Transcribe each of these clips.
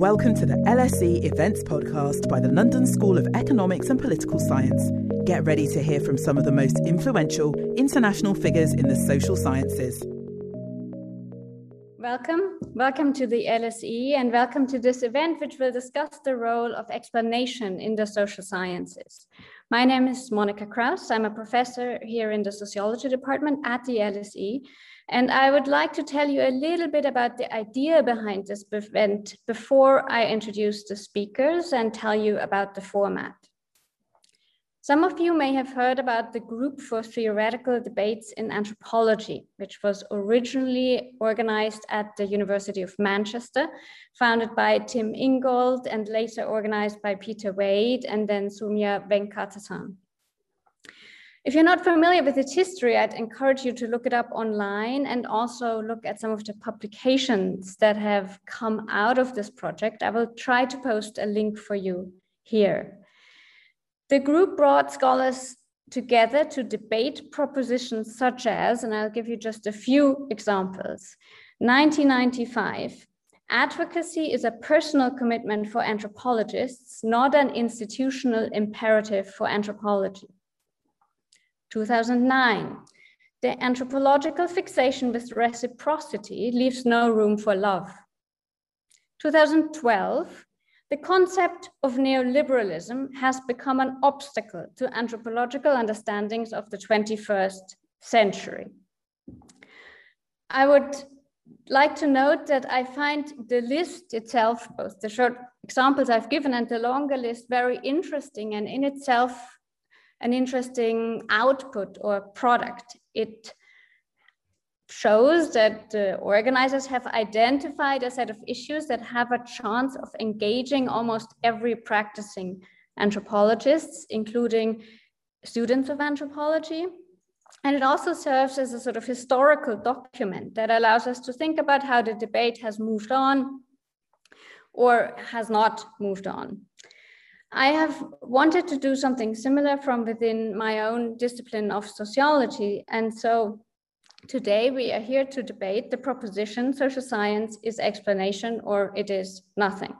Welcome to the LSE Events Podcast by the London School of Economics and Political Science. Get ready to hear from some of the most influential international figures in the social sciences. Welcome. Welcome to the LSE and welcome to this event, which will discuss the role of explanation in the social sciences. My name is Monika Krause. I'm a professor here in the sociology department at the LSE. And I would like to tell you a little bit about the idea behind this event before I introduce the speakers and tell you about the format. Some of you may have heard about the Group for Theoretical Debates in Anthropology, which was originally organized at the University of Manchester, founded by Tim Ingold and later organized by Peter Wade and then Soumya Venkatesan. If you're not familiar with its history, I'd encourage you to look it up online and also look at some of the publications that have come out of this project. I will try to post a link for you here. The group brought scholars together to debate propositions such as, and I'll give you just a few examples. 1995, advocacy is a personal commitment for anthropologists, not an institutional imperative for anthropology. 2009, the anthropological fixation with reciprocity leaves no room for love. 2012, the concept of neoliberalism has become an obstacle to anthropological understandings of the 21st century. I would like to note that I find the list itself, both the short examples I've given and the longer list, very interesting and in itself an interesting output or product. It shows that the organizers have identified a set of issues that have a chance of engaging almost every practicing anthropologists, including students of anthropology. And it also serves as a sort of historical document that allows us to think about how the debate has moved on or has not moved on. I have wanted to do something similar from within my own discipline of sociology. And so today we are here to debate the proposition social science is explanation or it is nothing.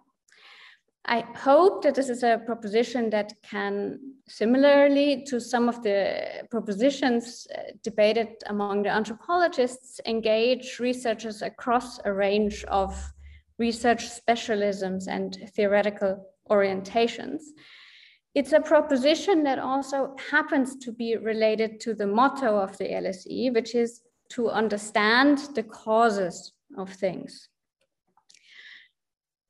I hope that this is a proposition that can, similarly to some of the propositions uh, debated among the anthropologists, engage researchers across a range of research specialisms and theoretical orientations. It's a proposition that also happens to be related to the motto of the LSE, which is to understand the causes of things.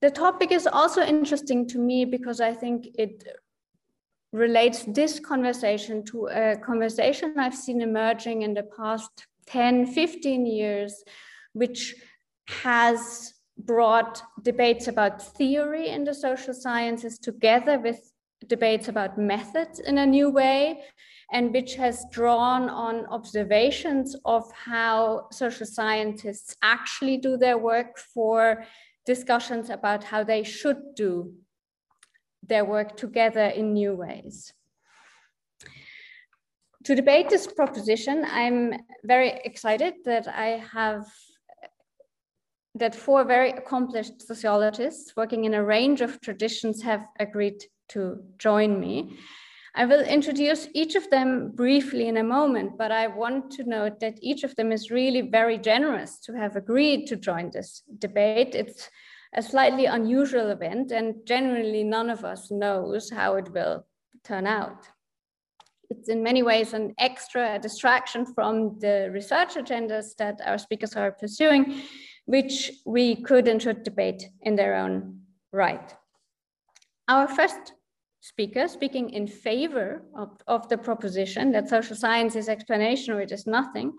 The topic is also interesting to me because I think it relates this conversation to a conversation I've seen emerging in the past 10, 15 years, which has brought debates about theory in the social sciences together with debates about methods in a new way, and which has drawn on observations of how social scientists actually do their work for discussions about how they should do their work together in new ways. To debate this proposition, I'm very excited that I have that four very accomplished sociologists working in a range of traditions have agreed to join me. I will introduce each of them briefly in a moment, but I want to note that each of them is really very generous to have agreed to join this debate. It's a slightly unusual event, and generally none of us knows how it will turn out. It's in many ways an extra distraction from the research agendas that our speakers are pursuing, which we could and should debate in their own right. Our first speaker, speaking in favor of, of the proposition that social science is explanation or it is nothing,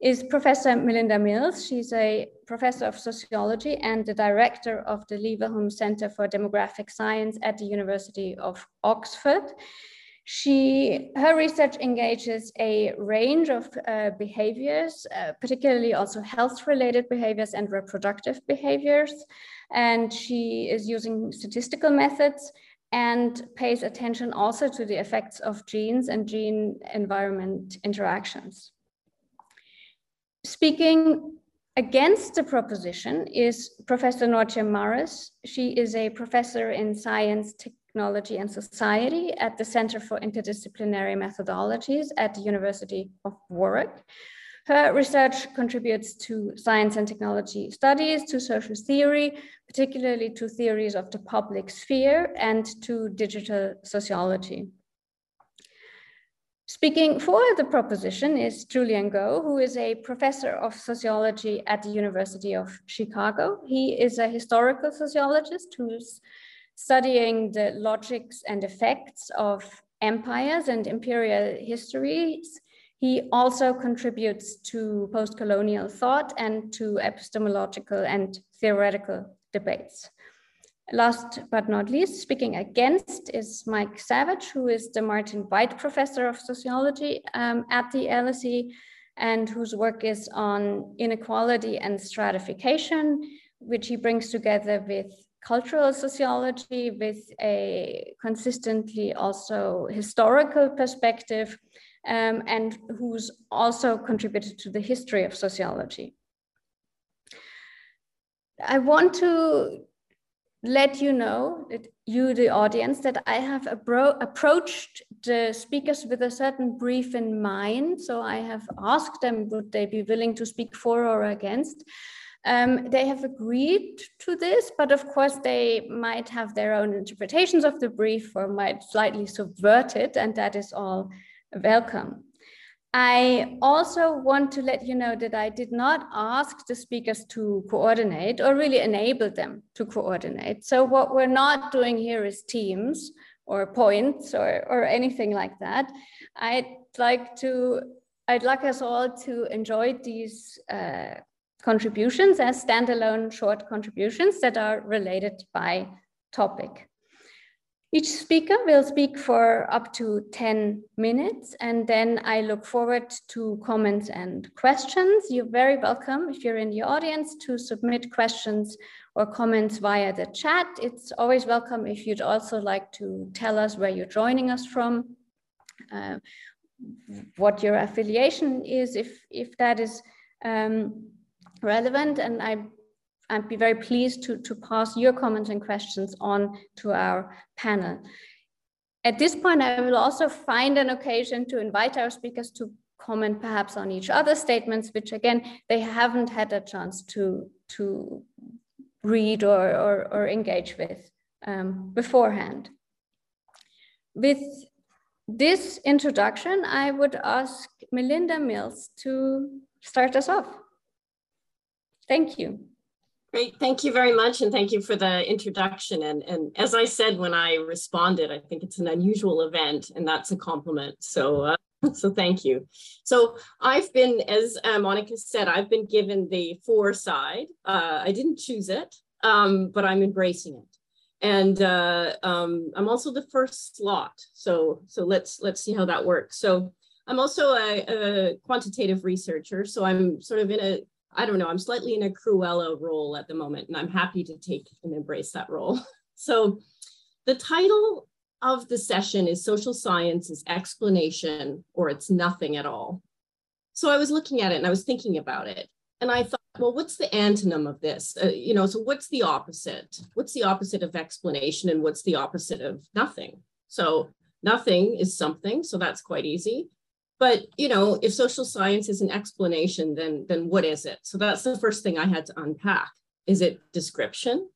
is Professor Melinda Mills. She's a professor of sociology and the director of the Leverhulme Center for Demographic Science at the University of Oxford. She, her research engages a range of uh, behaviors, uh, particularly also health-related behaviors and reproductive behaviors. And she is using statistical methods and pays attention also to the effects of genes and gene environment interactions. Speaking Against the proposition is Professor Noortje Marres. She is a professor in science, technology, and society at the Center for Interdisciplinary Methodologies at the University of Warwick. Her research contributes to science and technology studies, to social theory, particularly to theories of the public sphere and to digital sociology. Speaking for the proposition is Julian Go, who is a professor of sociology at the University of Chicago. He is a historical sociologist who's studying the logics and effects of empires and imperial histories. He also contributes to post-colonial thought and to epistemological and theoretical debates. Last but not least, speaking against is Mike Savage, who is the Martin White Professor of Sociology um, at the LSE and whose work is on inequality and stratification, which he brings together with cultural sociology with a consistently also historical perspective um, and who's also contributed to the history of sociology. I want to let you know that you, the audience, that I have approached the speakers with a certain brief in mind. So I have asked them, would they be willing to speak for or against? Um, they have agreed to this, but of course they might have their own interpretations of the brief or might slightly subvert it, and that is all welcome. I also want to let you know that I did not ask the speakers to coordinate or really enable them to coordinate. So what we're not doing here is teams or points or, or anything like that. I'd like to, I'd like us all to enjoy these uh, contributions as standalone short contributions that are related by topic. Each speaker will speak for up to 10 minutes, and then I look forward to comments and questions. You're very welcome, if you're in the audience, to submit questions or comments via the chat. It's always welcome if you'd also like to tell us where you're joining us from, uh, what your affiliation is, if, if that is um, relevant. And I I'd be very pleased to, to pass your comments and questions on to our panel. At this point, I will also find an occasion to invite our speakers to comment perhaps on each other's statements, which again, they haven't had a chance to, to read or, or, or engage with um, beforehand. With this introduction, I would ask Melinda Mills to start us off. Thank you. Great, thank you very much, and thank you for the introduction. And, and as I said when I responded, I think it's an unusual event, and that's a compliment. So, uh, so thank you. So I've been, as uh, Monika said, I've been given the for side. Uh, I didn't choose it, um, but I'm embracing it. And uh, um, I'm also the first slot. So, so let's let's see how that works. So I'm also a, a quantitative researcher. So I'm sort of in a I don't know, I'm slightly in a Cruella role at the moment, and I'm happy to take and embrace that role. So the title of the session is Social Science is Explanation or It's Nothing at All. So I was looking at it and I was thinking about it. And I thought, well, what's the antonym of this? Uh, you know, so what's the opposite? What's the opposite of explanation and what's the opposite of nothing? So nothing is something, so that's quite easy but you know if social science is an explanation then then what is it? So that's the first thing i had to unpack. Is it description?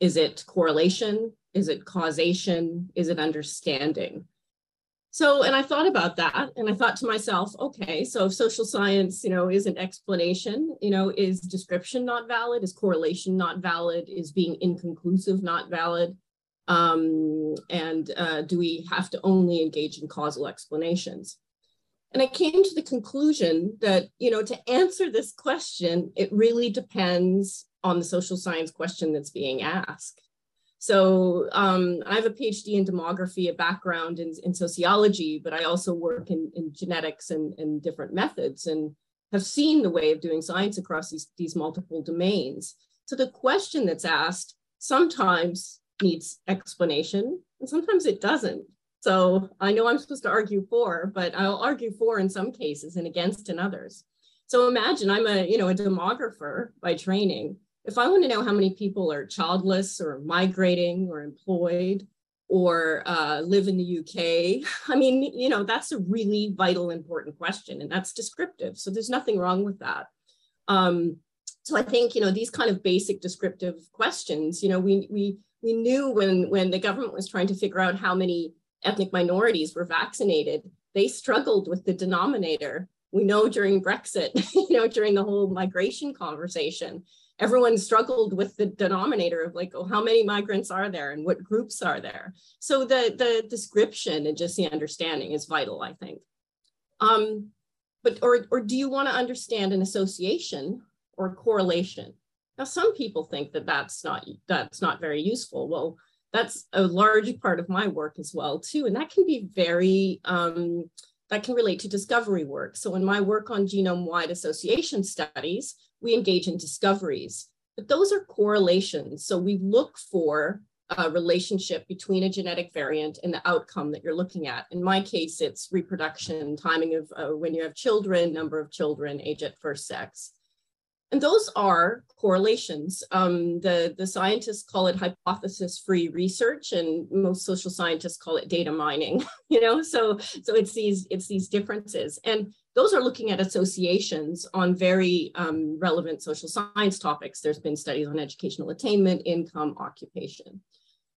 Is it correlation? Is it causation? Is it understanding? So and i thought about that and i thought to myself okay so if social science you know is an explanation you know is description not valid? Is correlation not valid? Is being inconclusive not valid? Um, and uh, do we have to only engage in causal explanations and I came to the conclusion that, you know, to answer this question, it really depends on the social science question that's being asked. So um, I have a PhD in demography, a background in, in sociology, but I also work in, in genetics and, and different methods and have seen the way of doing science across these, these multiple domains. So the question that's asked sometimes needs explanation and sometimes it doesn't. So I know I'm supposed to argue for, but I'll argue for in some cases and against in others. So imagine I'm a, you know, a demographer by training. If I want to know how many people are childless or migrating or employed or uh, live in the UK, I mean, you know, that's a really vital, important question, and that's descriptive. So there's nothing wrong with that. Um, so I think, you know, these kind of basic descriptive questions, you know, we we we knew when when the government was trying to figure out how many ethnic minorities were vaccinated, they struggled with the denominator. We know during Brexit, you know, during the whole migration conversation, everyone struggled with the denominator of like, oh, how many migrants are there and what groups are there? So the, the description and just the understanding is vital, I think. Um, but, or, or do you want to understand an association or correlation? Now, some people think that that's not, that's not very useful. Well, that's a large part of my work as well too. And that can be very um, that can relate to discovery work. So in my work on genome-wide association studies we engage in discoveries. But those are correlations. So we look for a relationship between a genetic variant and the outcome that you're looking at. In my case it's reproduction timing of uh, when you have children number of children age at first sex and those are correlations. Um, the, the scientists call it hypothesis-free research, and most social scientists call it data mining. You know, so so it's these it's these differences, and those are looking at associations on very um, relevant social science topics. There's been studies on educational attainment, income, occupation,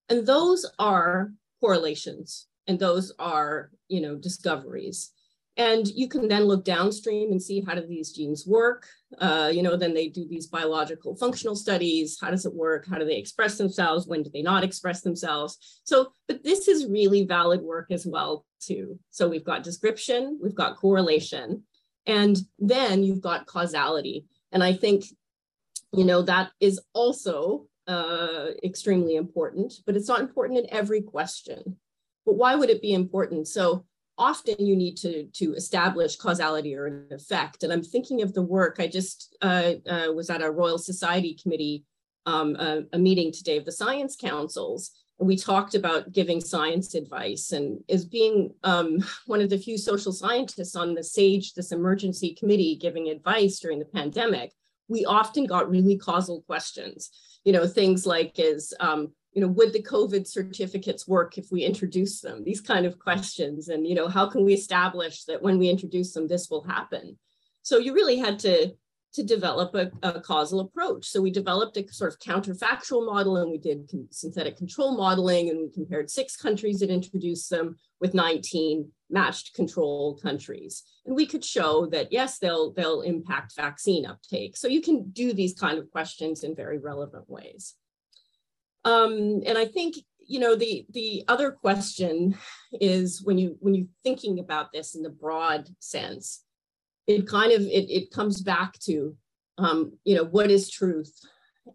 and those are correlations, and those are you know discoveries. And you can then look downstream and see how do these genes work. Uh, you know, then they do these biological functional studies. How does it work? How do they express themselves? When do they not express themselves? So, but this is really valid work as well too. So we've got description, we've got correlation, and then you've got causality. And I think, you know, that is also uh, extremely important, but it's not important in every question. But why would it be important? So often you need to, to establish causality or an effect. And I'm thinking of the work, I just uh, uh, was at a Royal Society committee, um, a, a, meeting today of the science councils. And we talked about giving science advice and as being um, one of the few social scientists on the SAGE, this emergency committee giving advice during the pandemic, we often got really causal questions. You know, things like is um, you know, would the COVID certificates work if we introduce them? These kind of questions. And, you know, how can we establish that when we introduce them, this will happen? So you really had to, to develop a, a causal approach. So we developed a sort of counterfactual model and we did synthetic control modeling and we compared six countries that introduced them with 19 matched control countries. And we could show that, yes, they'll, they'll impact vaccine uptake. So you can do these kind of questions in very relevant ways. Um, and I think you know the the other question is when you when you're thinking about this in the broad sense, it kind of it, it comes back to um, you know what is truth?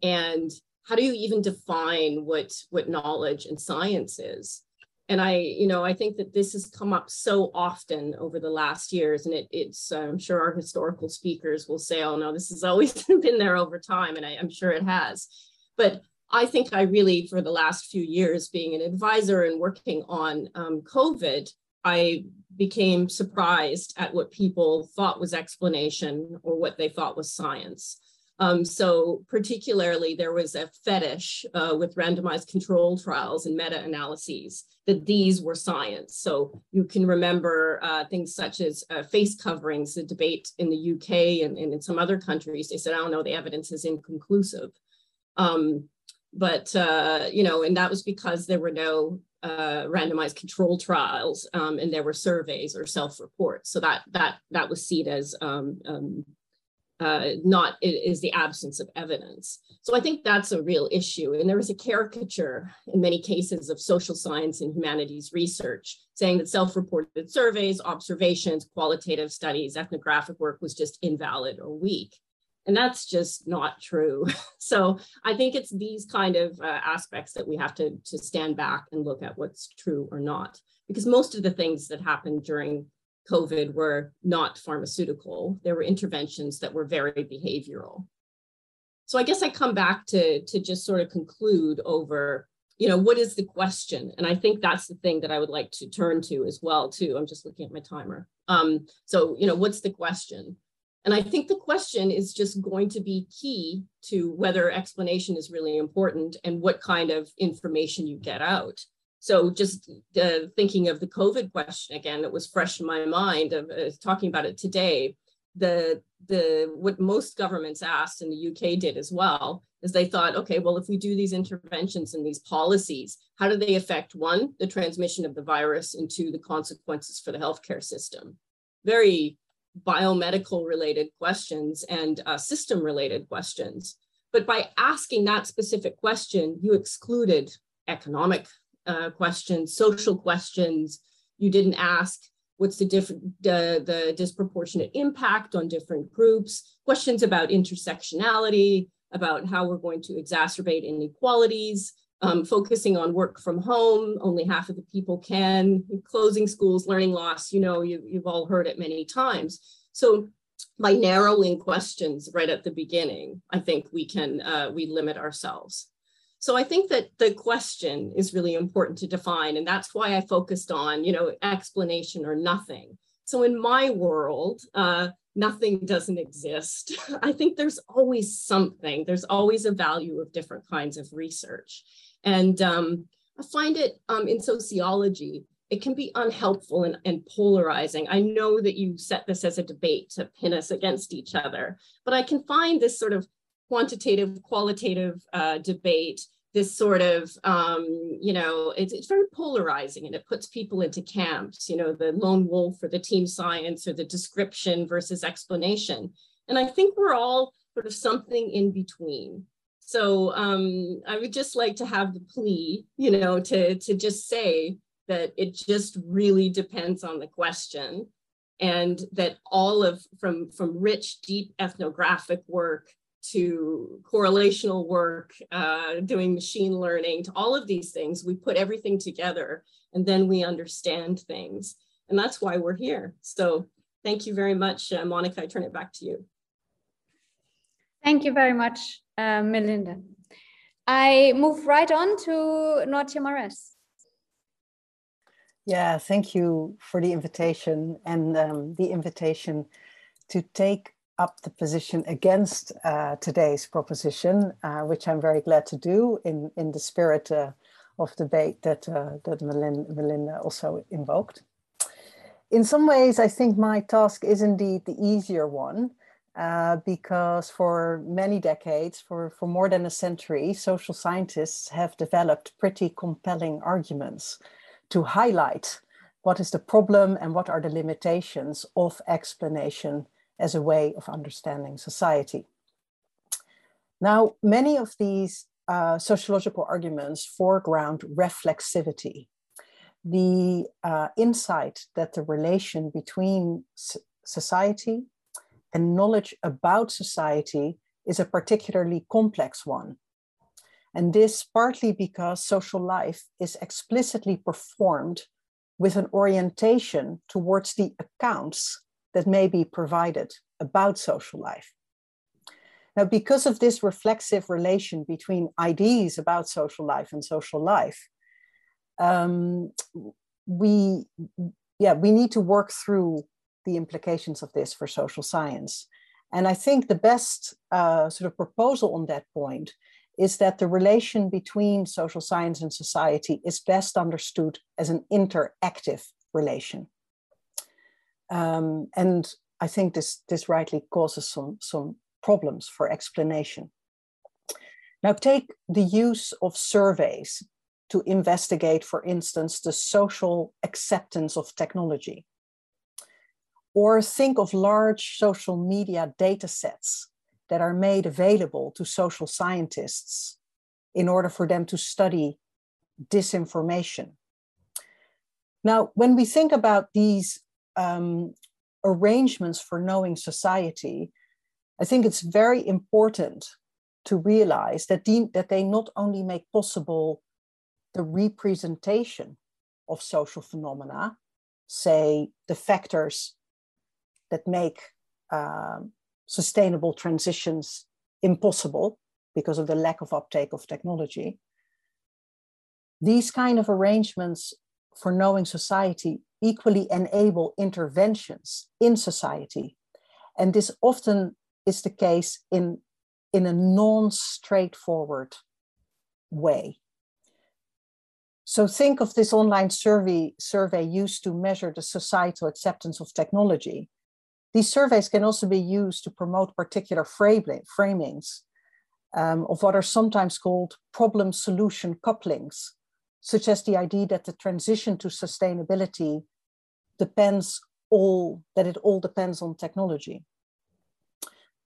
And how do you even define what what knowledge and science is? And i you know i think that this has come up so often over the last years and it, it's i'm sure our historical speakers will say oh no this has always been there over time and I, i'm sure it has. But I think I really, for the last few years, being an advisor and working on um, COVID, I became surprised at what people thought was explanation or what they thought was science. Um, so particularly there was a fetish uh, with randomized control trials and meta-analyses that these were science. So you can remember uh, things such as uh, face coverings, the debate in the UK and, and, in some other countries, they said, I don't know, the evidence is inconclusive. Um, but uh, you know, and that was because there were no uh, randomized control trials, um, and there were surveys or self-reports. So that that that was seen as um, um, uh, not is the absence of evidence. So I think that's a real issue. And there was a caricature in many cases of social science and humanities research saying that self-reported surveys, observations, qualitative studies, ethnographic work was just invalid or weak. And that's just not true. so I think it's these kind of uh, aspects that we have to, to stand back and look at what's true or not. Because most of the things that happened during COVID were not pharmaceutical. There were interventions that were very behavioral. So I guess I come back to, to just sort of conclude over, you know, what is the question? And I think that's the thing that I would like to turn to as well, too. I'm just looking at my timer. Um, so, you know, what's the question? And I think the question is just going to be key to whether explanation is really important and what kind of information you get out. So just uh, thinking of the COVID question again, it was fresh in my mind of uh, talking about it today. The the what most governments asked and the UK did as well is they thought, okay, well, if we do these interventions and these policies, how do they affect one, the transmission of the virus, and two, the consequences for the healthcare system? Very biomedical related questions and uh, system related questions. But by asking that specific question, you excluded economic uh, questions, social questions. You didn't ask what's the different the disproportionate impact on different groups, questions about intersectionality, about how we're going to exacerbate inequalities, um, focusing on work from home, only half of the people can, closing schools, learning loss, you know, you, you've all heard it many times. So by narrowing questions right at the beginning, I think we can, uh, we limit ourselves. So I think that the question is really important to define, and that's why I focused on, you know, explanation or nothing. So in my world, uh, nothing doesn't exist. I think there's always something. There's always a value of different kinds of research. And um, I find it um, in sociology, it can be unhelpful and, and, polarizing. I know that you set this as a debate to pin us against each other, but I can find this sort of quantitative, qualitative uh, debate, this sort of, um, you know, it's, it's very polarizing and it puts people into camps, you know, the lone wolf or the team science or the description versus explanation. And I think we're all sort of something in between. So um, I would just like to have the plea, you know, to, to just say that it just really depends on the question and that all of from, from rich, deep ethnographic work to correlational work, uh, doing machine learning, to all of these things, we put everything together and then we understand things. And that's why we're here. So thank you very much, uh, Monika. I turn it back to you. Thank you very much, uh, Melinda. I move right on to Noortje Marres. Yeah, thank you for the invitation and um, the invitation to take up the position against uh, today's proposition, uh, which I'm very glad to do in, in the spirit uh, of debate that, uh, that Melinda, Melinda also invoked. In some ways, I think my task is indeed the easier one uh, because for many decades, for, for more than a century, social scientists have developed pretty compelling arguments to highlight what is the problem and what are the limitations of explanation as a way of understanding society. Now, many of these uh, sociological arguments foreground reflexivity, the uh, insight that the relation between society and knowledge about society is a particularly complex one. And this partly because social life is explicitly performed with an orientation towards the accounts that may be provided about social life. Now, because of this reflexive relation between ideas about social life and social life, um, we, yeah, we need to work through the implications of this for social science. And I think the best uh, sort of proposal on that point is that the relation between social science and society is best understood as an interactive relation. Um, and I think this, this rightly causes some, some problems for explanation. Now, take the use of surveys to investigate, for instance, the social acceptance of technology. Or think of large social media data sets that are made available to social scientists in order for them to study disinformation. Now, when we think about these um, arrangements for knowing society, I think it's very important to realize that, that they not only make possible the representation of social phenomena, say the factors that make um, sustainable transitions impossible because of the lack of uptake of technology. These kind of arrangements for knowing society equally enable interventions in society And this often is the case in, in a non straightforward way. So think of this online survey, survey used to measure the societal acceptance of technology. These surveys can also be used to promote particular framings um, of what are sometimes called problem solution couplings, such as the idea that the transition to sustainability depends all, that it all depends on technology.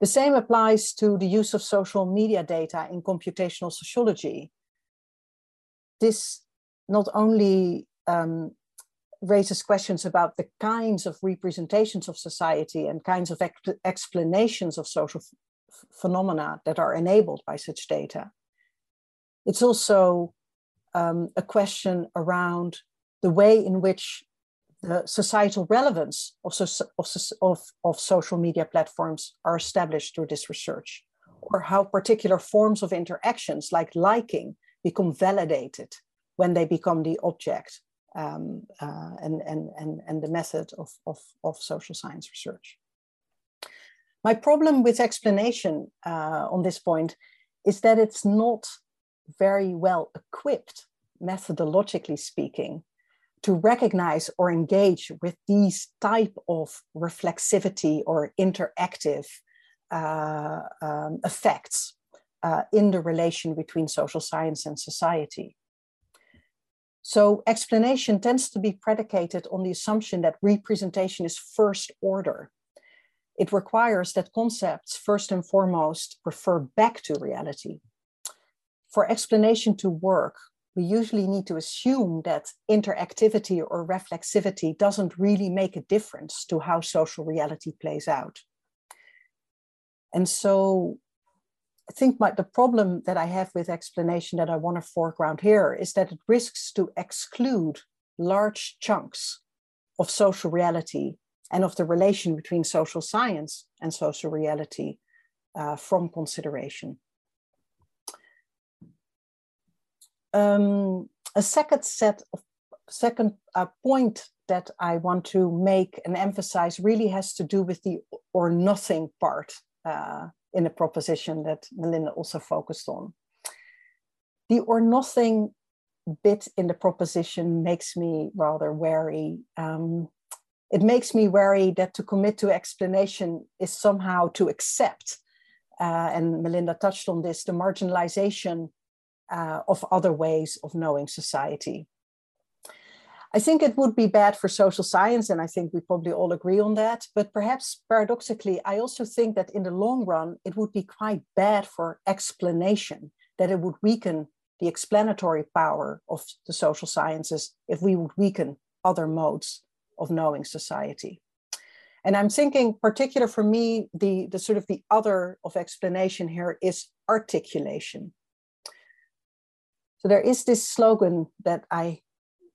The same applies to the use of social media data in computational sociology. This not only um, raises questions about the kinds of representations of society and kinds of ex explanations of social phenomena that are enabled by such data. It's also um, a question around the way in which the societal relevance of, so, of, of, of social media platforms are established through this research, or how particular forms of interactions like liking become validated when they become the object um, uh, and, and, and, and the method of, of, of social science research. My problem with explanation uh, on this point is that it's not very well equipped, methodologically speaking, to recognize or engage with these type of reflexivity or interactive uh, um, effects uh, in the relation between social science and society. So explanation tends to be predicated on the assumption that representation is first order. It requires that concepts first and foremost refer back to reality. For explanation to work, we usually need to assume that interactivity or reflexivity doesn't really make a difference to how social reality plays out. And so I think my, the problem that I have with explanation that I want to foreground here is that it risks to exclude large chunks of social reality and of the relation between social science and social reality uh, from consideration. Um, a second set of second uh, point that I want to make and emphasize really has to do with the or nothing part uh, in the proposition that Melinda also focused on. The or nothing bit in the proposition makes me rather wary. Um, it makes me wary that to commit to explanation is somehow to accept, uh, and Melinda touched on this, the marginalization uh, of other ways of knowing society. I think it would be bad for social science, and I think we probably all agree on that. But perhaps paradoxically, I also think that in the long run, it would be quite bad for explanation, that it would weaken the explanatory power of the social sciences if we would weaken other modes of knowing society. And I'm thinking, particular for me, the, the sort of the other of explanation here is articulation. So there is this slogan that I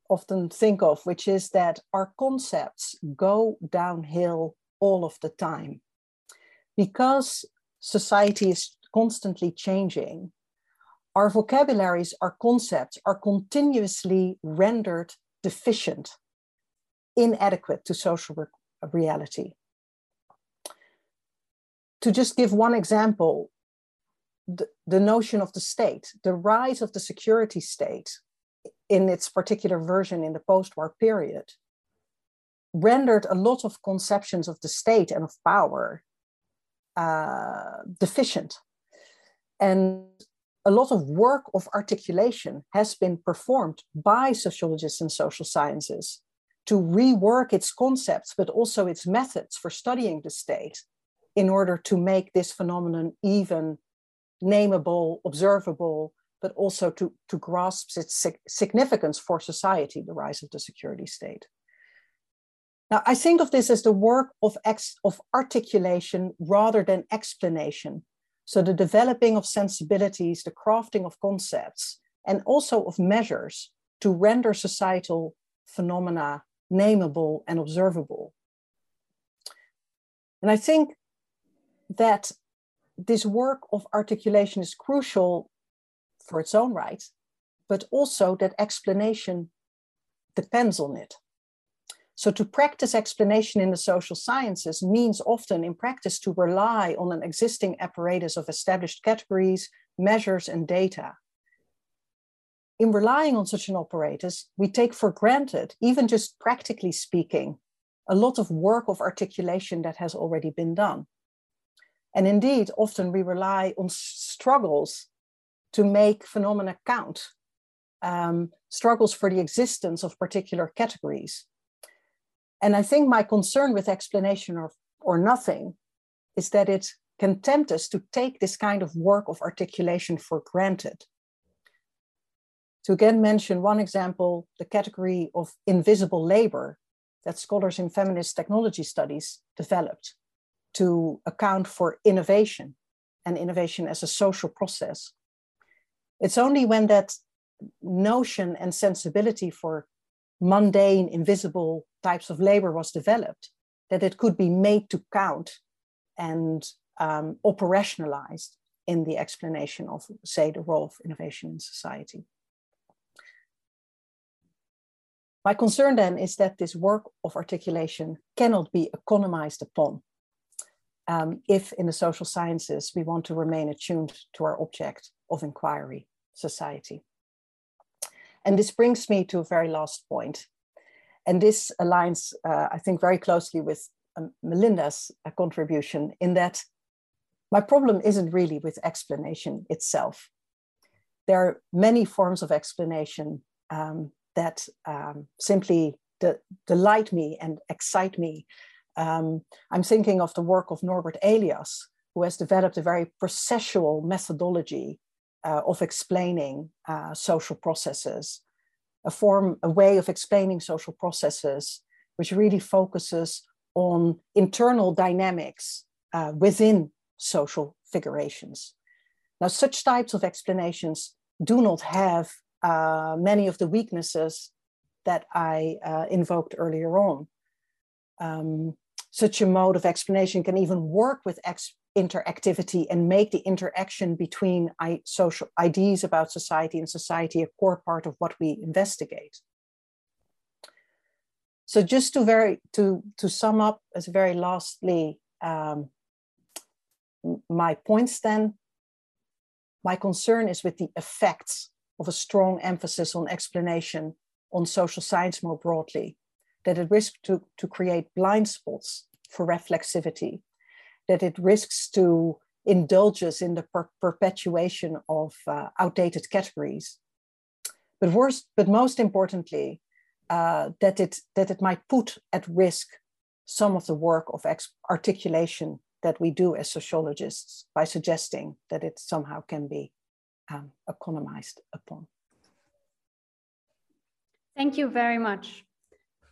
often think of, which is that our concepts go downhill all of the time. Because society is constantly changing, our vocabularies, our concepts are continuously rendered deficient, inadequate to social re reality. To just give one example, the, the notion of the state, the rise of the security state in its particular version in the post-war period, rendered a lot of conceptions of the state and of power uh, deficient. And a lot of work of articulation has been performed by sociologists and social sciences to rework its concepts, but also its methods for studying the state in order to make this phenomenon even nameable, observable, but also to, to grasp its significance for society, the rise of the security state. Now, I think of this as the work of, ex, of articulation rather than explanation. So, the developing of sensibilities, the crafting of concepts, and also of measures to render societal phenomena nameable and observable. And I think that this work of articulation is crucial for its own right, but also that explanation depends on it. So to practice explanation in the social sciences means often in practice to rely on an existing apparatus of established categories, measures, and data. In relying on such an apparatus, we take for granted, even just practically speaking, a lot of work of articulation that has already been done. And indeed, often we rely on struggles to make phenomena count, um, struggles for the existence of particular categories. And I think my concern with explanation or, or nothing is that it can tempt us to take this kind of work of articulation for granted. To again mention one example, the category of invisible labor that scholars in feminist technology studies developed to account for innovation and innovation as a social process. It's only when that notion and sensibility for mundane, invisible types of labor was developed that it could be made to count and um, operationalized in the explanation of, say, the role of innovation in society. My concern then is that this work of articulation cannot be economized upon um, if in the social sciences we want to remain attuned to our object of inquiry, society. And this brings me to a very last point. And this aligns, uh, I think, very closely with um, Melinda's uh, contribution in that my problem isn't really with explanation itself. There are many forms of explanation um, that um, simply de- delight me and excite me. Um, I'm thinking of the work of Norbert Elias, who has developed a very processual methodology uh, of explaining uh, social processes, a form, a way of explaining social processes, which really focuses on internal dynamics uh, within social figurations. Now, such types of explanations do not have uh, many of the weaknesses that I uh, invoked earlier on. Um, such a mode of explanation can even work with ex- interactivity and make the interaction between I- social ideas about society and society a core part of what we investigate. So just to very to to sum up as very lastly um, my points then, my concern is with the effects of a strong emphasis on explanation on social science more broadly, that it risks to, to create blind spots for reflexivity, that it risks to indulge us in the per- perpetuation of uh, outdated categories. But worst, but most importantly, uh, that it that it might put at risk some of the work of ex- articulation that we do as sociologists by suggesting that it somehow can be um, economized upon. Thank you very much.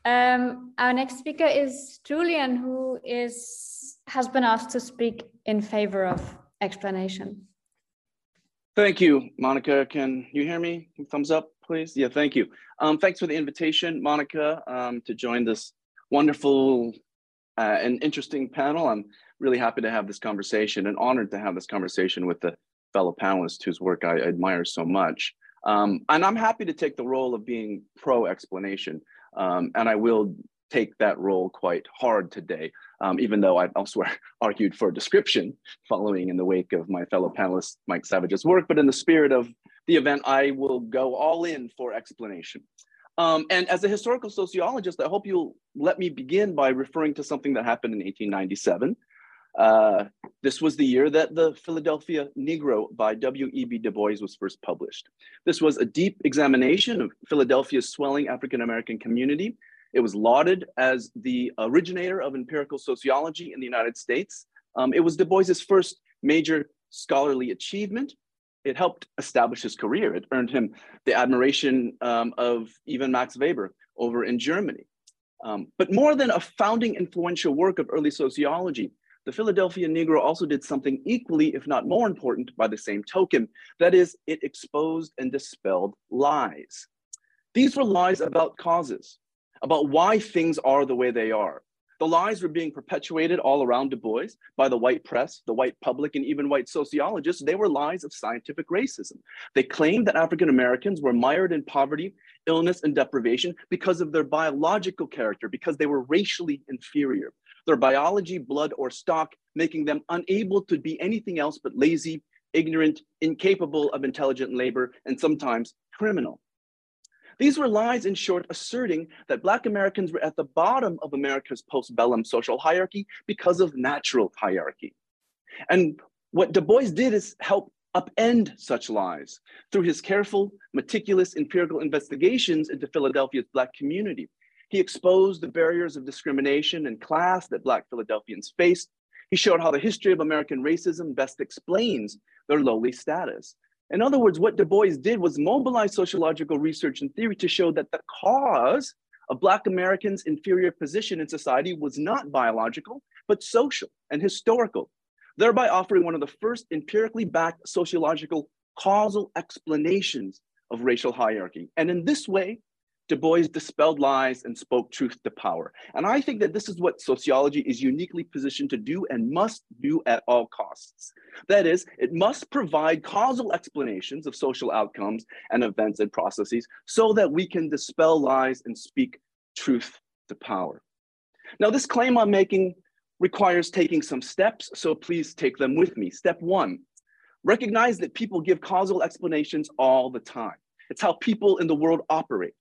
Um, our next speaker is Julian, who is has been asked to speak in favor of explanation. Thank you, Monika. Can you hear me? Thumbs up, please. Yeah, thank you. Um, thanks for the invitation, Monika, um, to join this wonderful uh, and interesting panel. I'm really happy to have this conversation and honored to have this conversation with the fellow panelist whose work I admire so much. Um, and I'm happy to take the role of being pro explanation. Um, and I will take that role quite hard today, um, even though I've elsewhere argued for a description following in the wake of my fellow panelist Mike Savage's work. But in the spirit of the event, I will go all in for explanation. Um, and as a historical sociologist, I hope you'll let me begin by referring to something that happened in 1897 uh, this was the year that the Philadelphia Negro by W.E.B. Du Bois was first published. This was a deep examination of Philadelphia's swelling African American community. It was lauded as the originator of empirical sociology in the United States. Um, it was Du Bois's first major scholarly achievement. It helped establish his career. It earned him the admiration um, of even Max Weber over in Germany. Um, but more than a founding influential work of early sociology, the Philadelphia Negro also did something equally, if not more important, by the same token. That is, it exposed and dispelled lies. These were lies about causes, about why things are the way they are, The lies were being perpetuated all around Du Bois by the white press, the white public, and even white sociologists. They were lies of scientific racism. They claimed that African Americans were mired in poverty, illness, and deprivation because of their biological character, because they were racially inferior. Their biology, blood, or stock making them unable to be anything else but lazy, ignorant, incapable of intelligent labor, and sometimes criminal. These were lies, in short, asserting that Black Americans were at the bottom of America's postbellum social hierarchy because of natural hierarchy. And what Du Bois did is help upend such lies through his careful, meticulous empirical investigations into Philadelphia's Black community. He exposed the barriers of discrimination and class that Black Philadelphians faced. He showed how the history of American racism best explains their lowly status. In other words, what Du Bois did was mobilize sociological research and theory to show that the cause of Black Americans' inferior position in society was not biological, but social and historical, thereby offering one of the first empirically backed sociological causal explanations of racial hierarchy. And in this way, Du Bois dispelled lies and spoke truth to power. And I think that this is what sociology is uniquely positioned to do and must do at all costs. That is, it must provide causal explanations of social outcomes and events and processes so that we can dispel lies and speak truth to power. Now, this claim I'm making requires taking some steps, so please take them with me. Step one, recognize that people give causal explanations all the time. It's how people in the world operate.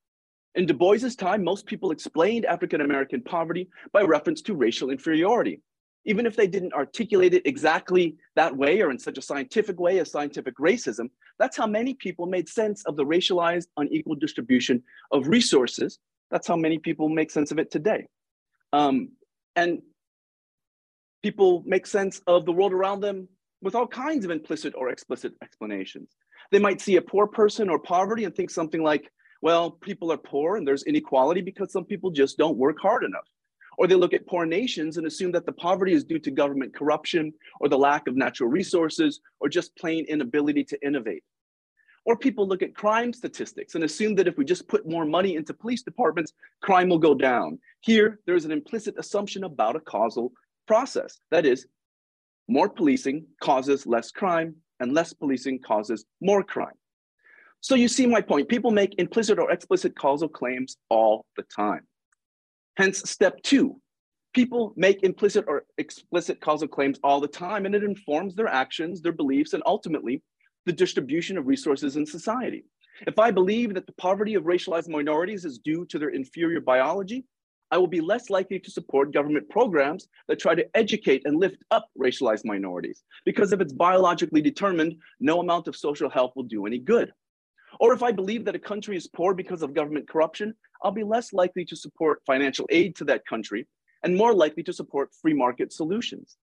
In Du Bois's time, most people explained African American poverty by reference to racial inferiority. Even if they didn't articulate it exactly that way or in such a scientific way as scientific racism, that's how many people made sense of the racialized unequal distribution of resources. That's how many people make sense of it today. Um, and people make sense of the world around them with all kinds of implicit or explicit explanations. They might see a poor person or poverty and think something like, well, people are poor and there's inequality because some people just don't work hard enough. Or they look at poor nations and assume that the poverty is due to government corruption or the lack of natural resources or just plain inability to innovate. Or people look at crime statistics and assume that if we just put more money into police departments, crime will go down. Here, there's an implicit assumption about a causal process. That is, more policing causes less crime, and less policing causes more crime. So you see my point. People make implicit or explicit causal claims all the time. Hence, step two, people make implicit or explicit causal claims all the time, and it informs their actions, their beliefs, and ultimately the distribution of resources in society. If I believe that the poverty of racialized minorities is due to their inferior biology, I will be less likely to support government programs that try to educate and lift up racialized minorities, because if it's biologically determined, no amount of social help will do any good. Or if I believe that a country is poor because of government corruption, I'll be less likely to support financial aid to that country and more likely to support free market solutions.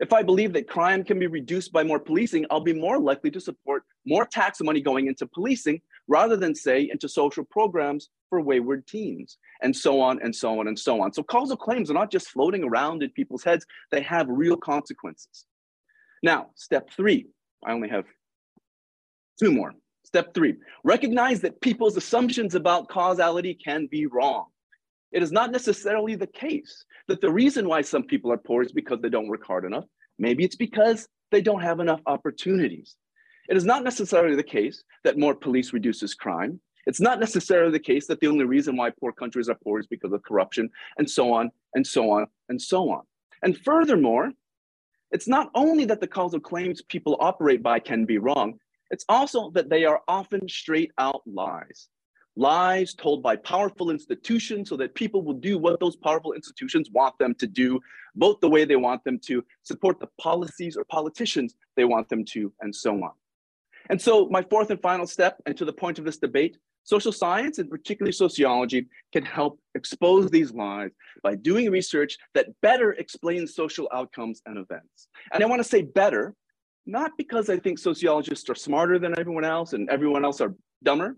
If I believe that crime can be reduced by more policing, I'll be more likely to support more tax money going into policing rather than, say, into social programs for wayward teens, and so on and so on and so on. So causal claims are not just floating around in people's heads, they have real consequences. Now, step three, I only have two more. Step three, recognize that people's assumptions about causality can be wrong. It is not necessarily the case that the reason why some people are poor is because they don't work hard enough. Maybe it's because they don't have enough opportunities. It is not necessarily the case that more police reduces crime. It's not necessarily the case that the only reason why poor countries are poor is because of corruption, and so on, and so on, and so on. And furthermore, it's not only that the causal claims people operate by can be wrong, it's also that they are often straight out lies. Lies told by powerful institutions so that people will do what those powerful institutions want them to do, vote the way they want them to, support the policies or politicians they want them to, and so on. And so, my fourth and final step, and to the point of this debate, social science and particularly sociology can help expose these lies by doing research that better explains social outcomes and events. And I want to say better not because I think sociologists are smarter than everyone else and everyone else are dumber,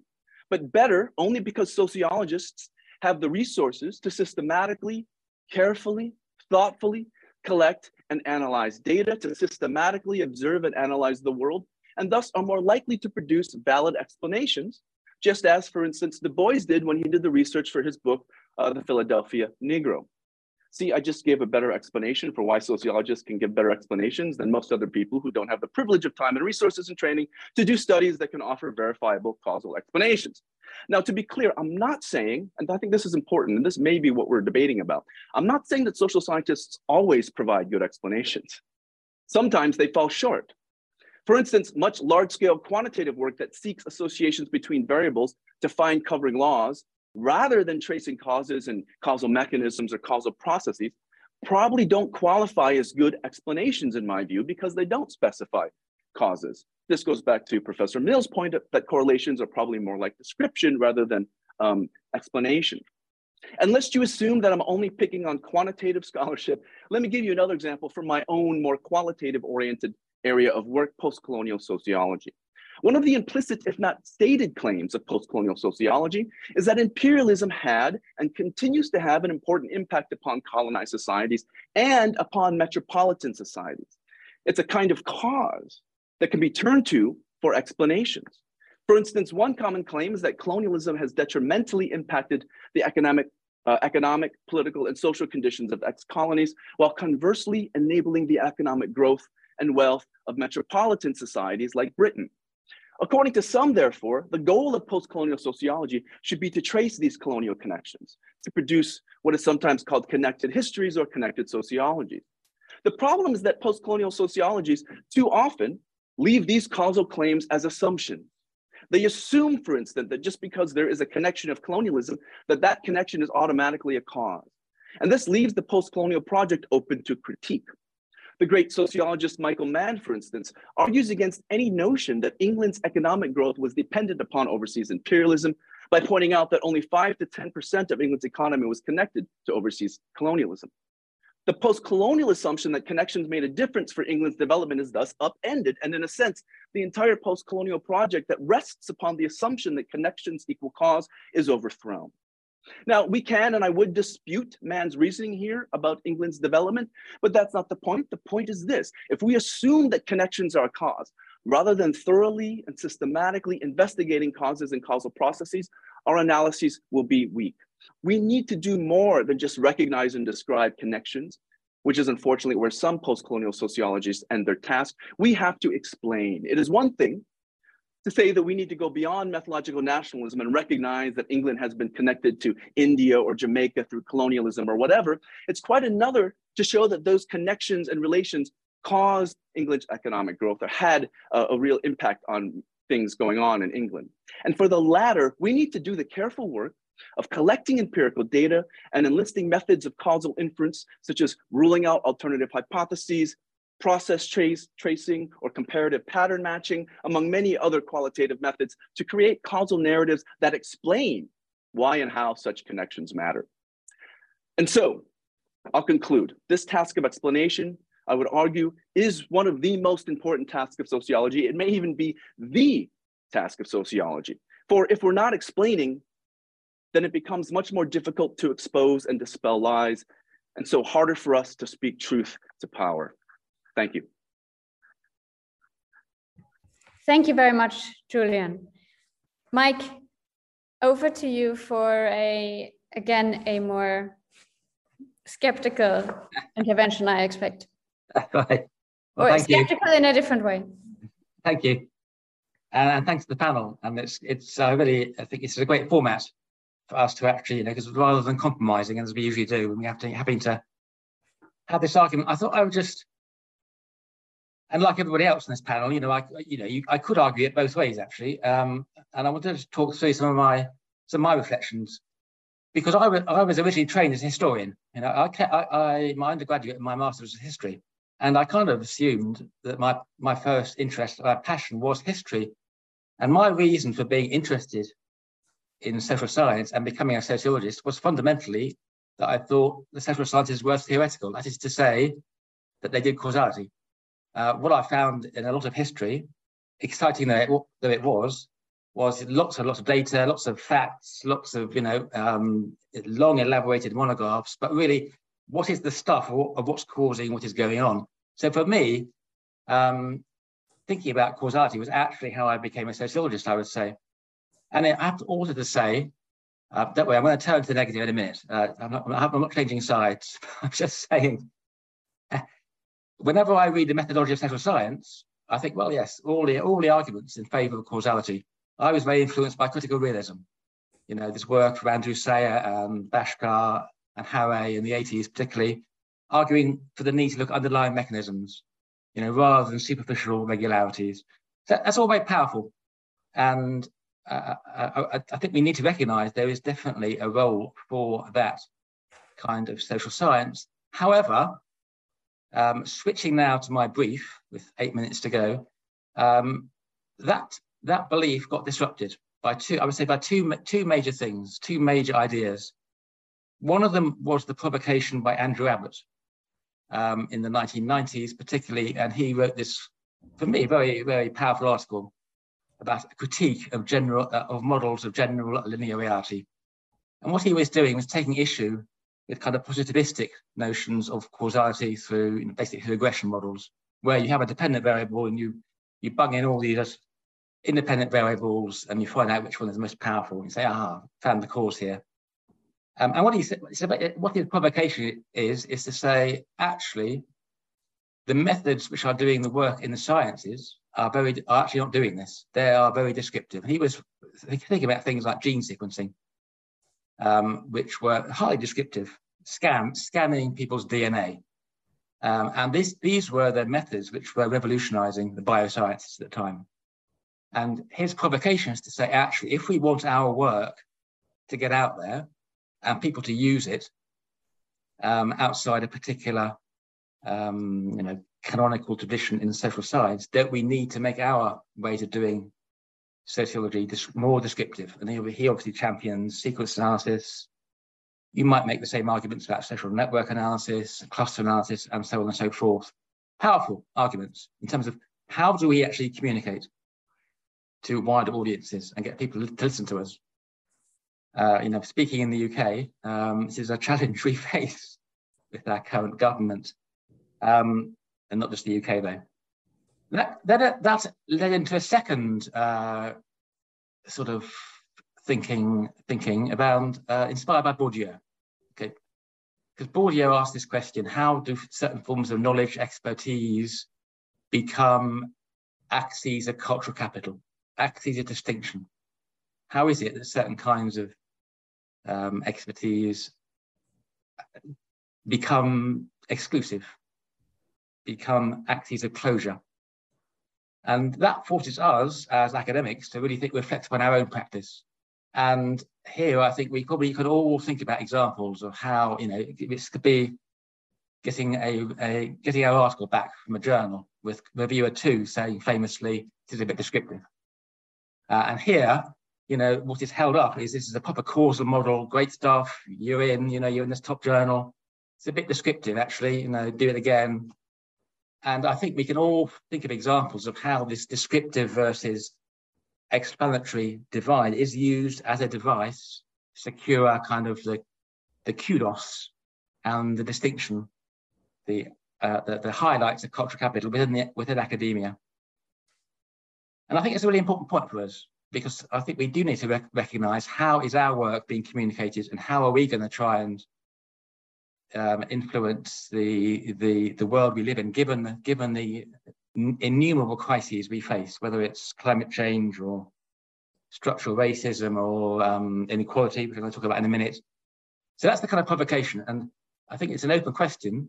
but better only because sociologists have the resources to systematically, carefully, thoughtfully collect and analyze data, to systematically observe and analyze the world, and thus are more likely to produce valid explanations, just as, for instance, Du Bois did when he did the research for his book, uh, The Philadelphia Negro. See, I just gave a better explanation for why sociologists can give better explanations than most other people who don't have the privilege of time and resources and training to do studies that can offer verifiable causal explanations. Now, to be clear, I'm not saying, and I think this is important, and this may be what we're debating about, I'm not saying that social scientists always provide good explanations. Sometimes they fall short. For instance, much large-scale quantitative work that seeks associations between variables to find covering laws rather than tracing causes and causal mechanisms or causal processes, probably don't qualify as good explanations in my view because they don't specify causes. This goes back to Professor Mill's point that correlations are probably more like description rather than um, explanation. Unless you assume that I'm only picking on quantitative scholarship, let me give you another example from my own more qualitative oriented area of work, post-colonial sociology. One of the implicit, if not stated claims of post-colonial sociology is that imperialism had and continues to have an important impact upon colonized societies and upon metropolitan societies. It's a kind of cause that can be turned to for explanations. For instance, one common claim is that colonialism has detrimentally impacted the economic, uh, economic, political, and social conditions of ex-colonies, while conversely enabling the economic growth and wealth of metropolitan societies like Britain. According to some, therefore, the goal of post-colonial sociology should be to trace these colonial connections, to produce what is sometimes called connected histories or connected sociologies. The problem is that post-colonial sociologies too often leave these causal claims as assumptions. They assume, for instance, that just because there is a connection of colonialism, that that connection is automatically a cause. And this leaves the post-colonial project open to critique. The great sociologist Michael Mann, for instance, argues against any notion that England's economic growth was dependent upon overseas imperialism by pointing out that only 5 to 10% of England's economy was connected to overseas colonialism. The post-colonial assumption that connections made a difference for England's development is thus upended, and in a sense, the entire post-colonial project that rests upon the assumption that connections equal cause is overthrown. Now, we can and I would dispute Mann's reasoning here about England's development, but that's not the point. The point is this if we assume that connections are a cause, rather than thoroughly and systematically investigating causes and causal processes, our analyses will be weak. We need to do more than just recognize and describe connections, which is unfortunately where some post-colonial sociologists end their task. We have to explain. It is one thing to say that we need to go beyond methodological nationalism and recognize that England has been connected to India or Jamaica through colonialism or whatever. It's quite another to show that those connections and relations caused England's economic growth or had a, a real impact on things going on in England. And for the latter, we need to do the careful work of collecting empirical data and enlisting methods of causal inference, such as ruling out alternative hypotheses, process trace, tracing, or comparative pattern matching, among many other qualitative methods to create causal narratives that explain why and how such connections matter. And so I'll conclude. This task of explanation, I would argue, is one of the most important tasks of sociology. It may even be the task of sociology. For if we're not explaining, then it becomes much more difficult to expose and dispel lies, and so harder for us to speak truth to power. Thank you. Thank you very much, Julian. Mike, over to you for a, again, a more skeptical intervention, I expect. right. Well, or skeptical you. in a different way. Thank you. And thanks to the panel. And it's, it's uh, really, I think it's a great format for us to actually, you know, because rather than compromising, as we usually do, when we have to having to have this argument, I thought I would just, and like everybody else in this panel, you know, I, you know, you, I could argue it both ways actually, um, and I wanted to talk through some of my some of my reflections because I, I was originally trained as a historian. You know, I, I, I my undergraduate and my master's was history, and I kind of assumed that my my first interest, my passion was history, and my reason for being interested in social science and becoming a sociologist was fundamentally that I thought the social sciences were theoretical. That is to say, that they did causality. Uh, what I found in a lot of history, exciting though it, though it was, was lots and lots of data, lots of facts, lots of you know um, long elaborated monographs. But really, what is the stuff of what's causing what is going on? So for me, um, thinking about causality was actually how I became a sociologist. I would say. And I have to also to say, Uh, don't worry, I'm going to turn to the negative in a minute. Uh, I'm, not, I'm not changing sides. I'm just saying, whenever I read the methodology of social science, I think, well, yes, all the, all the arguments in favor of causality. I was very influenced by critical realism. You know, this work from Andrew Sayer and Bhaskar and Harré in the 80s, particularly, arguing for the need to look at underlying mechanisms, you know, rather than superficial regularities. That's all very powerful. And uh, I, I, think we need to recognize there is definitely a role for that kind of social science. However, um, switching now to my brief with eight minutes to go, um, that, that belief got disrupted by two, I would say by two, two major things, two major ideas. One of them was the provocation by Andrew Abbott um, in the 1990s, particularly, and he wrote this, for me, very, very powerful article about a critique of general uh, of models of general linear reality. And what he was doing was taking issue with kind of positivistic notions of causality through you know, basically regression models, where you have a dependent variable and you you bung in all these independent variables and you find out which one is the most powerful. And you say, ah, found the cause here. Um, and what he said, what his provocation is, is to say, actually, the methods which are doing the work in the sciences are very are actually not doing this. They are very descriptive. He was thinking about things like gene sequencing, um, which were highly descriptive, scan scanning people's DNA. Um, and this, these were the methods which were revolutionizing the biosciences at the time. And his provocation is to say, actually, if we want our work to get out there and people to use it um, outside a particular um, you know, canonical tradition in social science, that we need to make our ways of doing sociology more descriptive. And he, obviously champions sequence analysis. You might make the same arguments about social network analysis, cluster analysis, and so on and so forth. Powerful arguments in terms of how do we actually communicate to wider audiences and get people to listen to us. Uh, you know, speaking in the UK, um, this is a challenge we face with our current government um, and not just the UK though. That, that, that led into a second uh, sort of thinking thinking about uh, inspired by Bourdieu. Okay, because Bourdieu asked this question: How do certain forms of knowledge, expertise, become axes of cultural capital, axes of distinction? How is it that certain kinds of um, expertise become exclusive become axes of closure. And that forces us as academics to really think, reflect upon our own practice. And here, I think we probably could all think about examples of how, you know, this could be getting a, a getting our article back from a journal with reviewer two saying famously, this is a bit descriptive. Uh, and here, you know, what is held up is this is a proper causal model, great stuff. You're in, you know, you're in this top journal. It's a bit descriptive, actually. You know, do it again. And I think we can all think of examples of how this descriptive versus explanatory divide is used as a device to secure kind of the, the kudos and the distinction, the, uh, the, the highlights of cultural capital within, the, within academia. And I think it's a really important point for us because I think we do need to rec recognize how is our work being communicated and how are we going to try and um, influence the, the, the world we live in, given, given the innumerable crises we face, whether it's climate change or structural racism or um, inequality, which I'm going to talk about in a minute. So that's the kind of provocation. And I think it's an open question.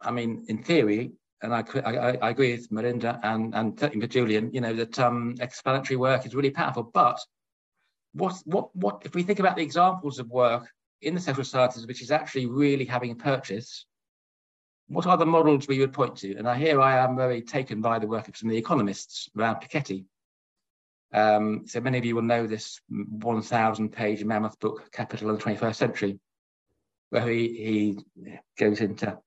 I mean, in theory, and I, I, I agree with Melinda and, and certainly with Julian, you know, that um, explanatory work is really powerful. But what, what, what, if we think about the examples of work in the social sciences, which is actually really having a purchase, what are the models we would point to? And here I am very taken by the work of some of the economists around Piketty. Um, so many of you will know this 1,000 page mammoth book, Capital in the 21st Century, where he, he goes into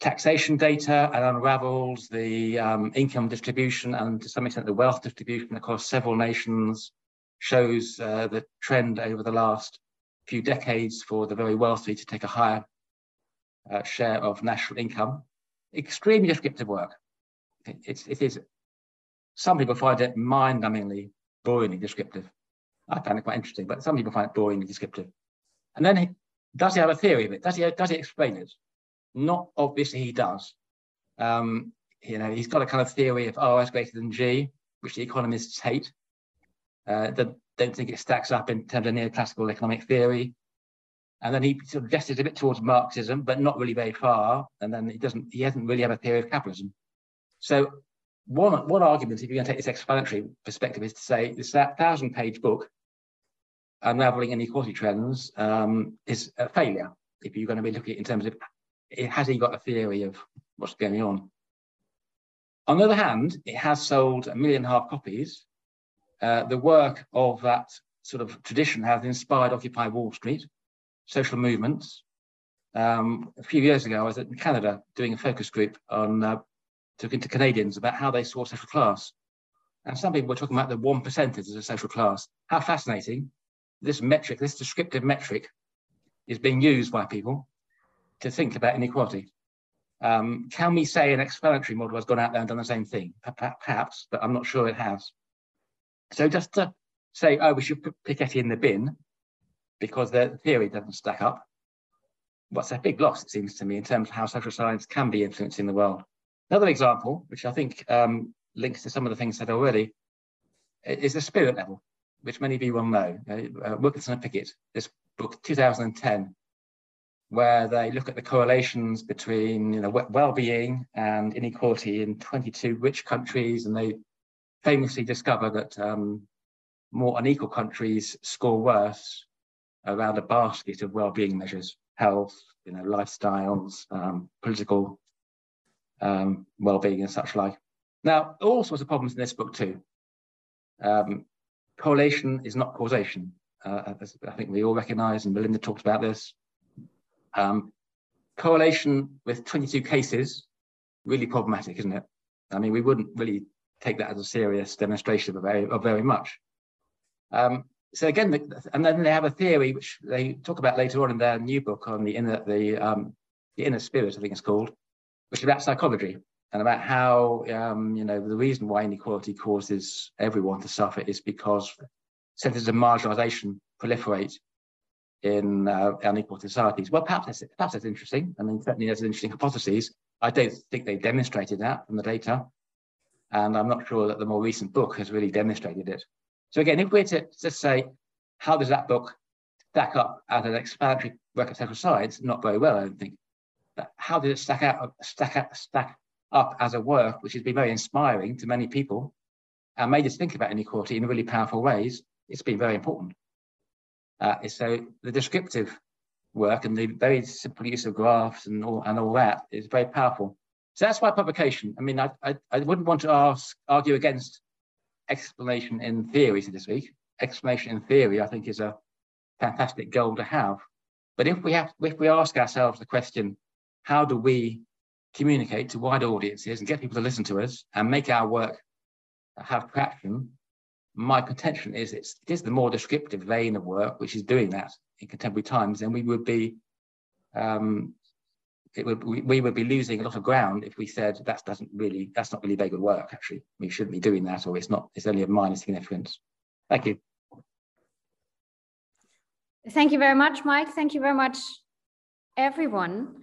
taxation data and unravels the um, income distribution and to some extent the wealth distribution across several nations, shows uh, the trend over the last few decades for the very wealthy to take a higher uh, share of national income. Extremely descriptive work. It's, it is, some people find it mind-numbingly, boringly descriptive. I find it quite interesting, but some people find it boringly descriptive. And then he, does he have a theory of it? Does he, does he explain it? Not obviously he does. Um, you know, he's got a kind of theory of R is greater than G, which the economists hate. Uh, they don't think it stacks up in terms of neoclassical economic theory. And then he sort of gestures a bit towards Marxism, but not really very far. And then he doesn't, he hasn't really have a theory of capitalism. So one, one argument, if you're going to take this explanatory perspective, is to say this thousand page book, Unraveling Inequality Trends, um, is a failure. If you're going to be looking at it in terms of, it has he got a theory of what's going on? On the other hand, it has sold a million and a half copies. Uh, the work of that sort of tradition has inspired Occupy Wall Street, social movements. Um, a few years ago, I was in Canada doing a focus group on uh, talking to Canadians about how they saw social class. And some people were talking about the one percenters as a social class. How fascinating. This metric, this descriptive metric, is being used by people to think about inequality. Um, can we say an explanatory model has gone out there and done the same thing? Perhaps, but I'm not sure it has. So just to say, oh, we should put Piketty in the bin because the theory doesn't stack up. What's a big loss, it seems to me, in terms of how social science can be influencing the world. Another example, which I think um, links to some of the things said already, is the spirit level, which many of you will know. Uh, Wilkinson and Pickett, this book, 2010, where they look at the correlations between you know, well-being and inequality in 22 rich countries, and they famously discover that um, more unequal countries score worse around a basket of well-being measures, health, you know, lifestyles, um, political um, well-being and such like. Now, all sorts of problems in this book too. Um, correlation is not causation. Uh, I think we all recognize, and Melinda talked about this. Um, correlation with 22 cases, really problematic, isn't it? I mean, we wouldn't really take that as a serious demonstration of very, of very much. Um, so again, the, and then they have a theory which they talk about later on in their new book on the inner, the, um, the inner spirit, I think it's called, which is about psychology and about how um, you know the reason why inequality causes everyone to suffer is because centers of marginalization proliferate in uh, unequal societies. Well, perhaps that's, perhaps that's interesting. I mean, certainly there's interesting hypotheses. I don't think they demonstrated that from the data. And I'm not sure that the more recent book has really demonstrated it. So again, if we're to just say, how does that book stack up as an explanatory work of social science? Not very well, I don't think But how did it stack out, stack, stack up as a work which has been very inspiring to many people and made us think about inequality in really powerful ways? It's been very important. Uh, so the descriptive work and the very simple use of graphs and all, and all that is very powerful. So that's why publication. I mean, I, I, I wouldn't want to ask, argue against explanation in theory this week. Explanation in theory, I think, is a fantastic goal to have. But if we have, if we ask ourselves the question, how do we communicate to wide audiences and get people to listen to us and make our work have traction, my contention is it's, it is the more descriptive vein of work which is doing that in contemporary times, and we would be um, would we, we, would be losing a lot of ground if we said that doesn't really that's not really very good work. Actually, we shouldn't be doing that, or it's not. It's only of minor significance. Thank you. Thank you very much, Mike. Thank you very much, everyone.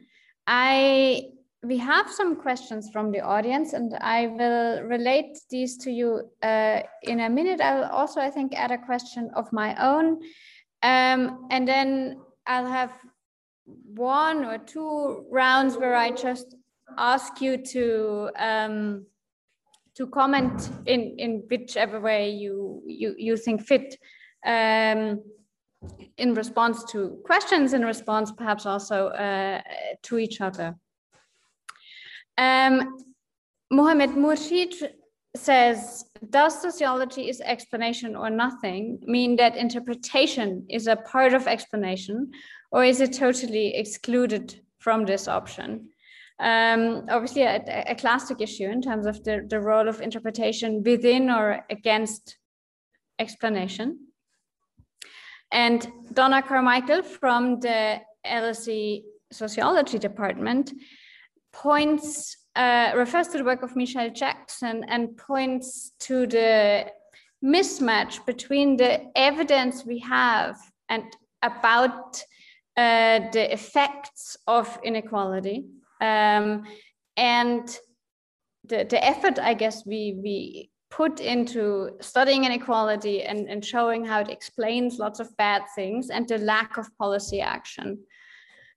I we have some questions from the audience and I will relate these to you uh, in a minute. I'll also, I think, add a question of my own. Um, and then I'll have one or two rounds where I just ask you to um, to comment in, in whichever way you, you, you think fit. Um, in response to questions, in response perhaps also uh, to each other. Um, Murshid says, does sociology is explanation or nothing mean that interpretation is a part of explanation or is it totally excluded from this option? Um, obviously a, a, classic issue in terms of the, the role of interpretation within or against explanation. And Donna Carmichael from the LSE Sociology Department points, uh, refers to the work of Michelle Jackson and points to the mismatch between the evidence we have and about uh, the effects of inequality um, and the, the effort, I guess, we, we put into studying inequality and, and showing how it explains lots of bad things and the lack of policy action.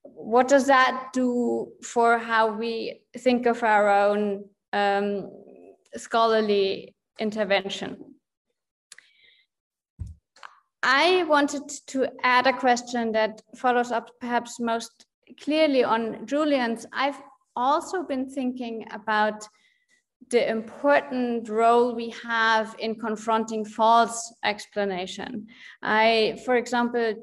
What does that do for how we think of our own um, scholarly intervention? I wanted to add a question that follows up perhaps most clearly on Julian's. I've also been thinking about the important role we have in confronting false explanation. I, for example,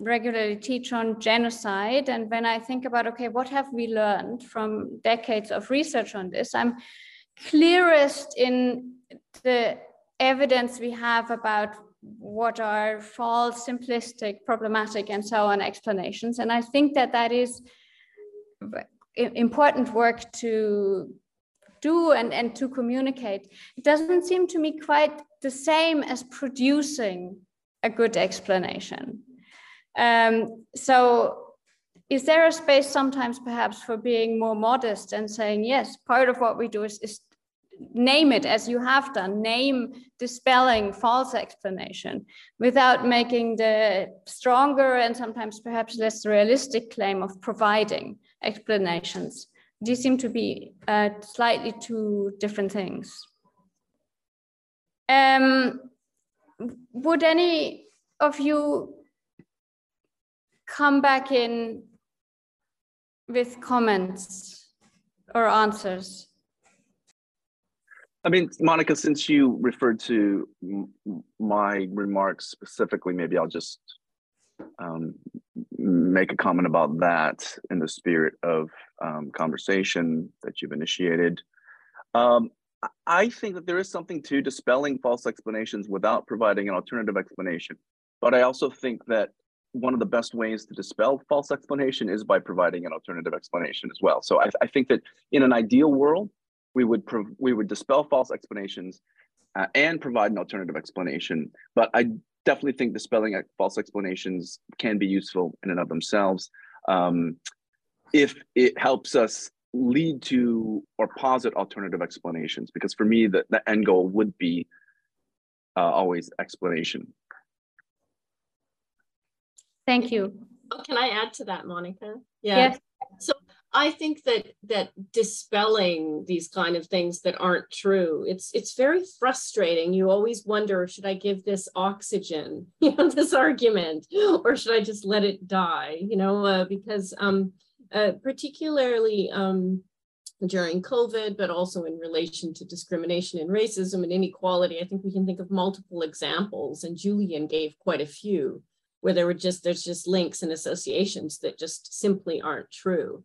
regularly teach on genocide. And when I think about, okay, what have we learned from decades of research on this, I'm clearest in the evidence we have about what are false, simplistic, problematic, and so on explanations. And I think that that is important work to do and, and to communicate. It doesn't seem to me quite the same as producing a good explanation. Um, so is there a space sometimes perhaps for being more modest and saying, yes, part of what we do is, is name it as you have done, name dispelling false explanation without making the stronger and sometimes perhaps less realistic claim of providing explanations these seem to be uh, slightly two different things. Um, would any of you come back in with comments or answers? I mean, Monika, since you referred to my remarks specifically, maybe I'll just um, make a comment about that in the spirit of um, conversation that you've initiated. Um, I think that there is something to dispelling false explanations without providing an alternative explanation. But I also think that one of the best ways to dispel false explanation is by providing an alternative explanation as well. So I, I think that in an ideal world, we would we would dispel false explanations uh, and provide an alternative explanation. But I definitely think dispelling false explanations can be useful in and of themselves um, if it helps us lead to or posit alternative explanations. Because for me, the, the end goal would be uh, always explanation. Thank you. Oh, can I add to that, Monika? Yeah. Yes. So I think that that dispelling these kind of things that aren't true, it's it's very frustrating. You always wonder, should I give this oxygen, you know, this argument, or should I just let it die? You know, uh, because um, uh, particularly um, during COVID, but also in relation to discrimination and racism and inequality, I think we can think of multiple examples, and Julian gave quite a few where there were just there's just links and associations that just simply aren't true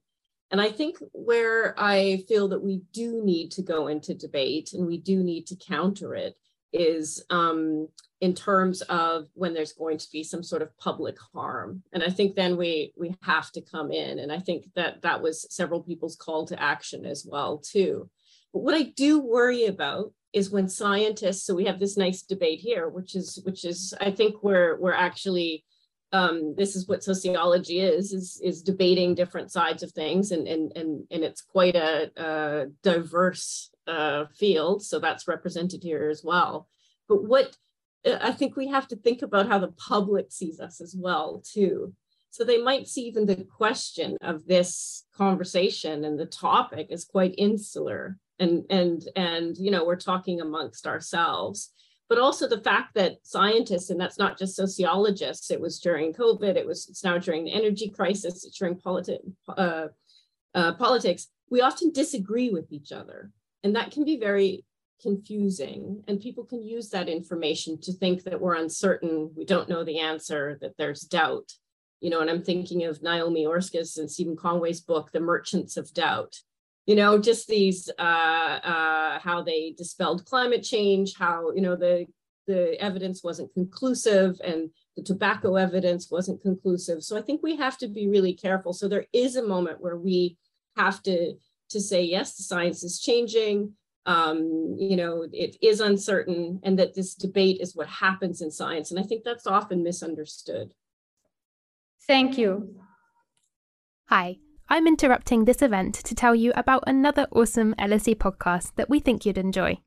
and I think where I feel that we do need to go into debate and we do need to counter it is um, in terms of when there's going to be some sort of public harm. And I think then we we have to come in. And I think that that was several people's call to action as well too. But what I do worry about is when scientists, so we have this nice debate here, which is which is I think we're we're actually um, this is what sociology is, is, is debating different sides of things. And, and, and, and it's quite a, a diverse uh, field. So that's represented here as well. But what I think we have to think about how the public sees us as well, too. So they might see even the question of this conversation and the topic is quite insular. And, and, and, you know, we're talking amongst ourselves but also the fact that scientists, and that's not just sociologists, it was during COVID, it was it's now during the energy crisis, it's during politi- uh, uh, politics, we often disagree with each other. And that can be very confusing. And people can use that information to think that we're uncertain, we don't know the answer, that there's doubt. You know, and I'm thinking of Naomi Oreskes and Stephen Conway's book, The Merchants of Doubt you know just these uh, uh, how they dispelled climate change how you know the the evidence wasn't conclusive and the tobacco evidence wasn't conclusive so i think we have to be really careful so there is a moment where we have to to say yes the science is changing um, you know, it is uncertain and that this debate is what happens in science. And I think that's often misunderstood. Thank you. Hi, I'm interrupting this event to tell you about another awesome LSE podcast that we think you'd enjoy.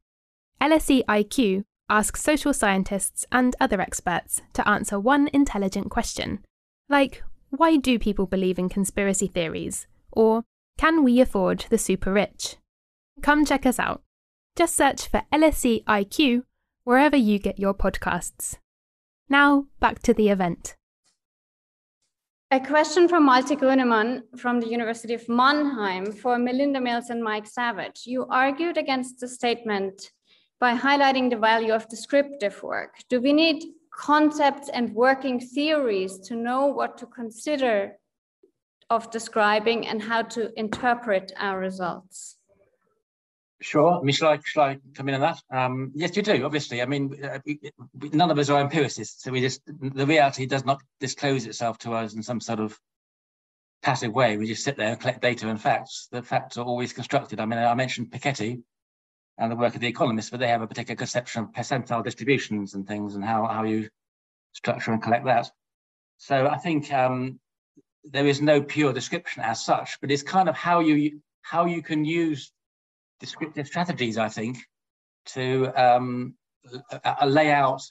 LSE IQ asks social scientists and other experts to answer one intelligent question, like why do people believe in conspiracy theories? Or can we afford the super rich? Come check us out. Just search for LSE IQ wherever you get your podcasts. Now, back to the event. A question from Malte Grunemann from the University of Mannheim for Melinda Mills and Mike Savage. You argued against the statement by highlighting the value of descriptive work. Do we need concepts and working theories to know what to consider of describing and how to interpret our results? Sure. Shall I, shall I come in on that? Um, yes, you do, obviously. I mean, uh, none of us are empiricists, so we just, the reality does not disclose itself to us in some sort of passive way. We just sit there and collect data and facts. The facts are always constructed. I mean, I mentioned Piketty and the work of the economists, but they have a particular conception of percentile distributions and things and how, how you structure and collect that. So I think um, there is no pure description as such, but it's kind of how you how you can use descriptive strategies, I think, to um, lay out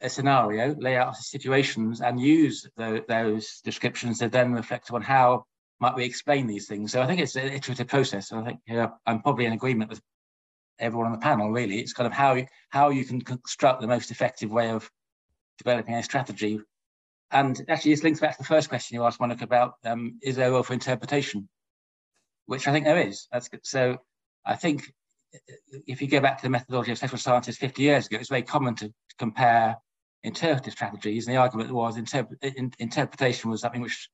a scenario, lay out situations, and use the, those descriptions to then reflect on how might we explain these things. So I think it's an iterative process. I think you know, I'm probably in agreement with everyone on the panel. Really, it's kind of how how you can construct the most effective way of developing a strategy. And actually, this links back to the first question you asked, Monika, about um, is there a role for interpretation, which I think there is. That's good. So I think if you go back to the methodology of social scientists 50 years ago, it's very common to compare interpretive strategies. And the argument was in, interpretation was something which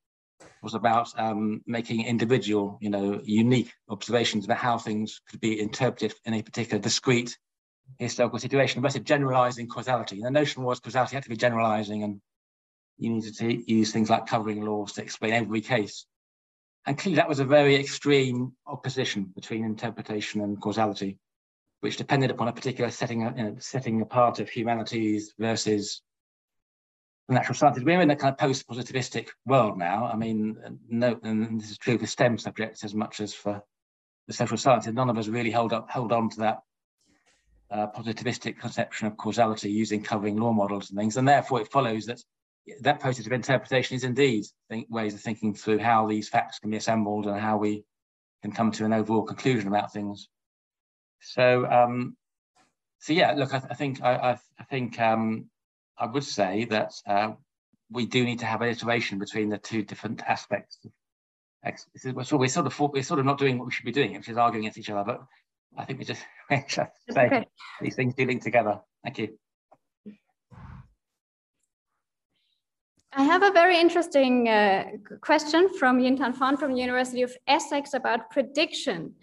was about um, making individual, you know, unique observations about how things could be interpreted in a particular discrete historical situation, versus generalizing causality. And the notion was causality had to be generalizing and you needed to use things like covering laws to explain every case. And clearly that was a very extreme opposition between interpretation and causality, which depended upon a particular setting, you know, setting apart of humanities versus the natural sciences. We're in a kind of post-positivistic world now. I mean, no, and this is true for STEM subjects as much as for the social sciences. None of us really hold up, hold on to that uh, positivistic conception of causality using covering law models and things. And therefore it follows that that process of interpretation is indeed think, ways of thinking through how these facts can be assembled and how we can come to an overall conclusion about things. So, um, so yeah, look, I, I think I, I, I think um, I would say that uh, we do need to have an iteration between the two different aspects. So we're sort, of we're sort of not doing what we should be doing, which is arguing against each other. But I think we just, just say okay. these things do link together. Thank you. I have a very interesting uh, question from Yintan Fan from the University of Essex about prediction.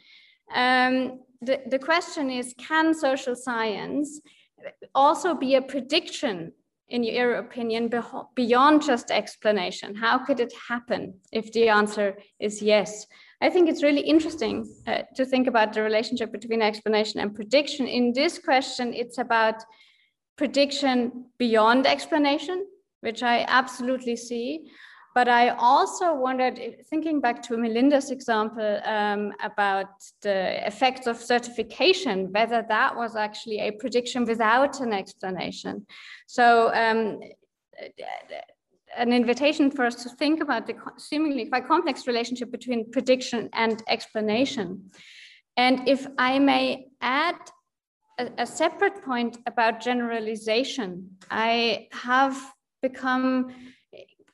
Um, the, the question is, can social science also be a prediction, in your opinion, beyond just explanation? How could it happen if the answer is yes? I think it's really interesting uh, to think about the relationship between explanation and prediction. In this question, it's about prediction beyond explanation, which I absolutely see. But I also wondered, thinking back to Melinda's example um, about the effects of certification, whether that was actually a prediction without an explanation. So um, an invitation for us to think about the seemingly quite complex relationship between prediction and explanation. And if I may add a, a separate point about generalization, I have become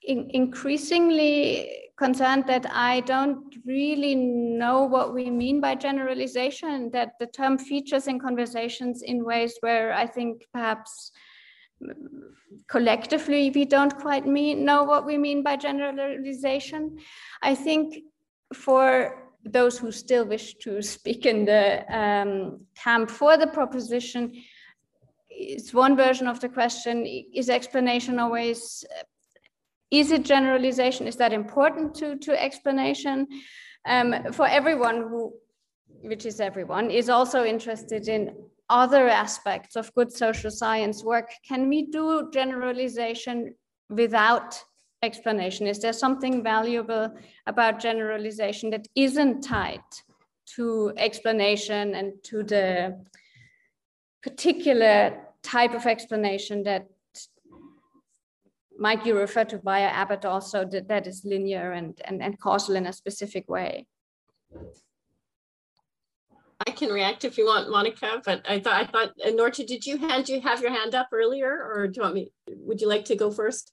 in increasingly concerned that I don't really know what we mean by generalization, that the term features in conversations in ways where I think perhaps collectively we don't quite mean know what we mean by generalization. I think for those who still wish to speak in the um, camp for the proposition, it's one version of the question is explanation always is it generalization is that important to to explanation um, for everyone who which is everyone, is also interested in other aspects of good social science work. Can we do generalization without explanation? Is there something valuable about generalization that isn't tied to explanation and to the particular type of explanation that Mike, you refer to via Abbott also that, that is linear and, and, and causal in a specific way. I can react if you want, Monika, but I thought, I thought, uh, Noortje, did you hand you have your hand up earlier or do you want me, would you like to go first?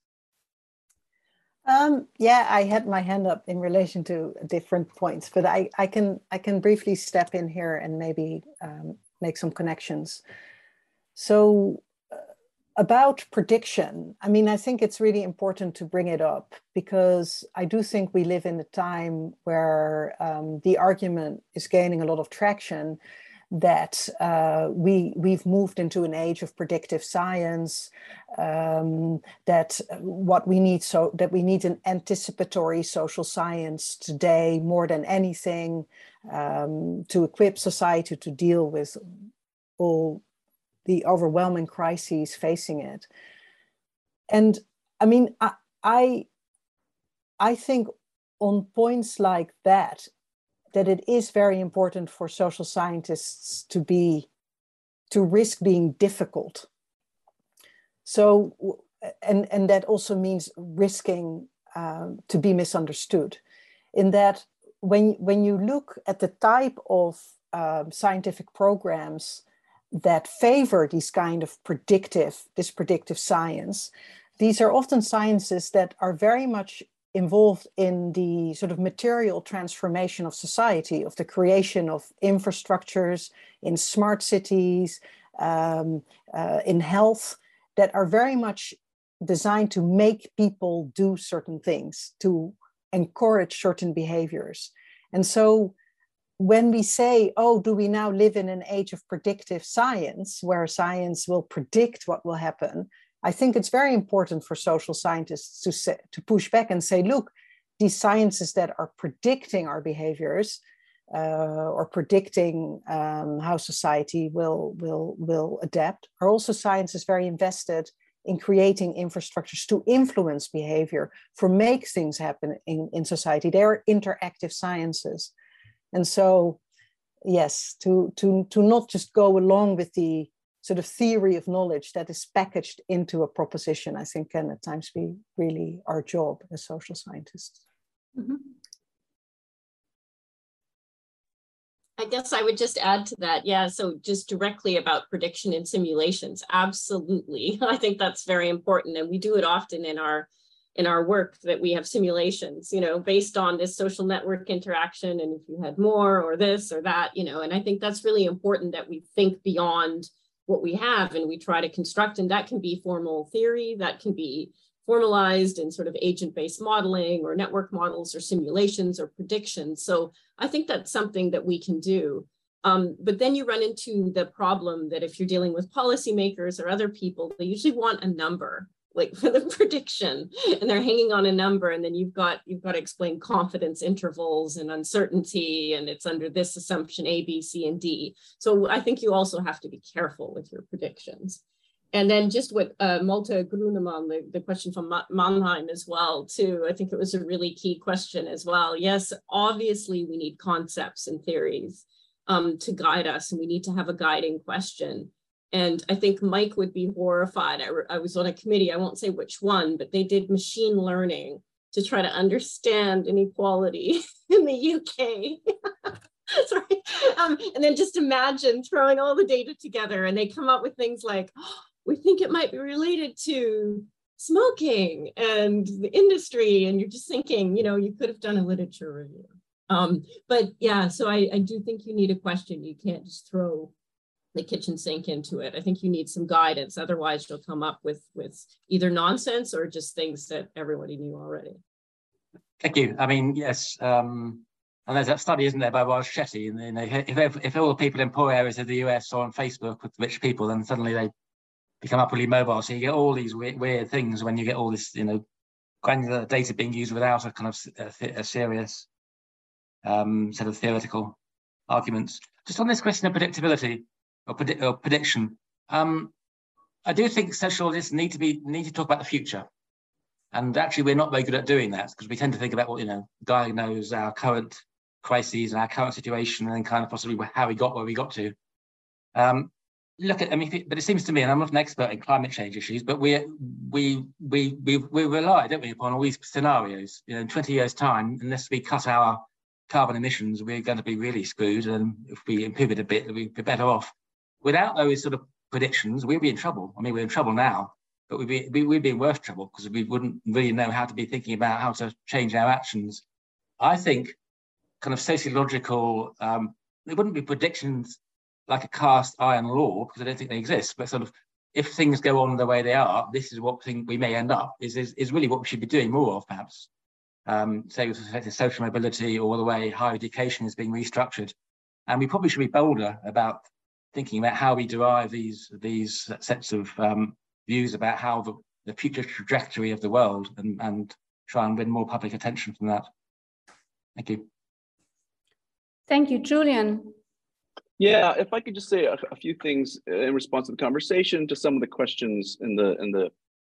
Um, yeah, I had my hand up in relation to different points, but I, I can I can briefly step in here and maybe um, make some connections. So uh, about prediction, I mean, I think it's really important to bring it up because I do think we live in a time where um, the argument is gaining a lot of traction that uh, we we've moved into an age of predictive science. Um, that what we need so that we need an anticipatory social science today more than anything um, to equip society to deal with all the overwhelming crises facing it. And I mean, I I, I think on points like that, that it is very important for social scientists to be to risk being difficult so and and that also means risking um, to be misunderstood in that when when you look at the type of um, scientific programs that favor these kind of predictive this predictive science these are often sciences that are very much involved in the sort of material transformation of society, of the creation of infrastructures in smart cities, um, uh, in health, that are very much designed to make people do certain things, to encourage certain behaviors. And so when we say, oh, do we now live in an age of predictive science where science will predict what will happen? I think it's very important for social scientists to, say, to push back and say, look, these sciences that are predicting our behaviors uh, or predicting um, how society will, will, will adapt are also sciences very invested in creating infrastructures to influence behavior, for make things happen in, in society. They are interactive sciences. And so, yes, to, to, to not just go along with the sort of theory of knowledge that is packaged into a proposition, I think can at times be really our job as social scientists. Mm-hmm. I guess I would just add to that. Yeah, so just directly about prediction and simulations. Absolutely. I think that's very important. And we do it often in our in our work that we have simulations, you know, based on this social network interaction and if you had more or this or that, you know, and I think that's really important that we think beyond what we have and we try to construct and that can be formal theory that can be formalized in sort of agent-based modeling or network models or simulations or predictions. So i think that's something that we can do. Um, but then you run into the problem that if you're dealing with policymakers or other people they usually want a number like for the prediction and they're hanging on a number and then you've got you've got to explain confidence intervals and uncertainty and it's under this assumption a b c and d so i think you also have to be careful with your predictions and then just with uh, Malte Grunemann, the, the question from Mannheim as well, too. I think it was a really key question as well. Yes, obviously we need concepts and theories um, to guide us, and we need to have a guiding question. And I think Mike would be horrified. I, I, was on a committee, I won't say which one, but they did machine learning to try to understand inequality in the UK. Sorry. Um, and then just imagine throwing all the data together and they come up with things like, oh, we think it might be related to smoking and the industry. And you're just thinking, you know, you could have done a literature review. Um, but yeah, so I, I do think you need a question. You can't just throw the kitchen sink into it. I think you need some guidance. Otherwise, you'll come up with with either nonsense or just things that everybody knew already. Thank you. I mean, yes. Um, and there's that study, isn't there, by Wells Chetty? And you know, if, if all the people in poor areas of the US are on Facebook with rich people, then suddenly they become up really mobile. So you get all these weird, weird things when you get all this, you know, granular data being used without a kind of a, a serious um, set of theoretical arguments. Just on this question of predictability or, predi- or prediction, um, I do think sociologists need to be need to talk about the future. And actually, we're not very good at doing that because we tend to think about what, you know, diagnose our current crises and our current situation and then kind of possibly how we got where we got to. Um, look at, I mean, but it seems to me, and I'm not an expert in climate change issues, but we we we we we rely, don't we, upon all these scenarios. You know, in 20 years' time, unless we cut our carbon emissions, we're going to be really screwed. And if we improve it a bit, we'd be better off. Without those sort of predictions, we'd be in trouble. I mean, we're in trouble now, but we'd be, we, would be in worse trouble because we wouldn't really know how to be thinking about how to change our actions. I think kind of sociological, um, it wouldn't be predictions like a cast iron law because I don't think they exist, but sort of if things go on the way they are, this is what thing we may end up is, is, is really what we should be doing more of perhaps. Um, say with respect to social mobility or the way higher education is being restructured. And we probably should be bolder about thinking about how we derive these, these sets of um, views about how the, the future trajectory of the world and, and try and win more public attention from that. Thank you. Thank you, Julian. Yeah, if I could just say a, a, few things in response to the conversation, to some of the questions in the in the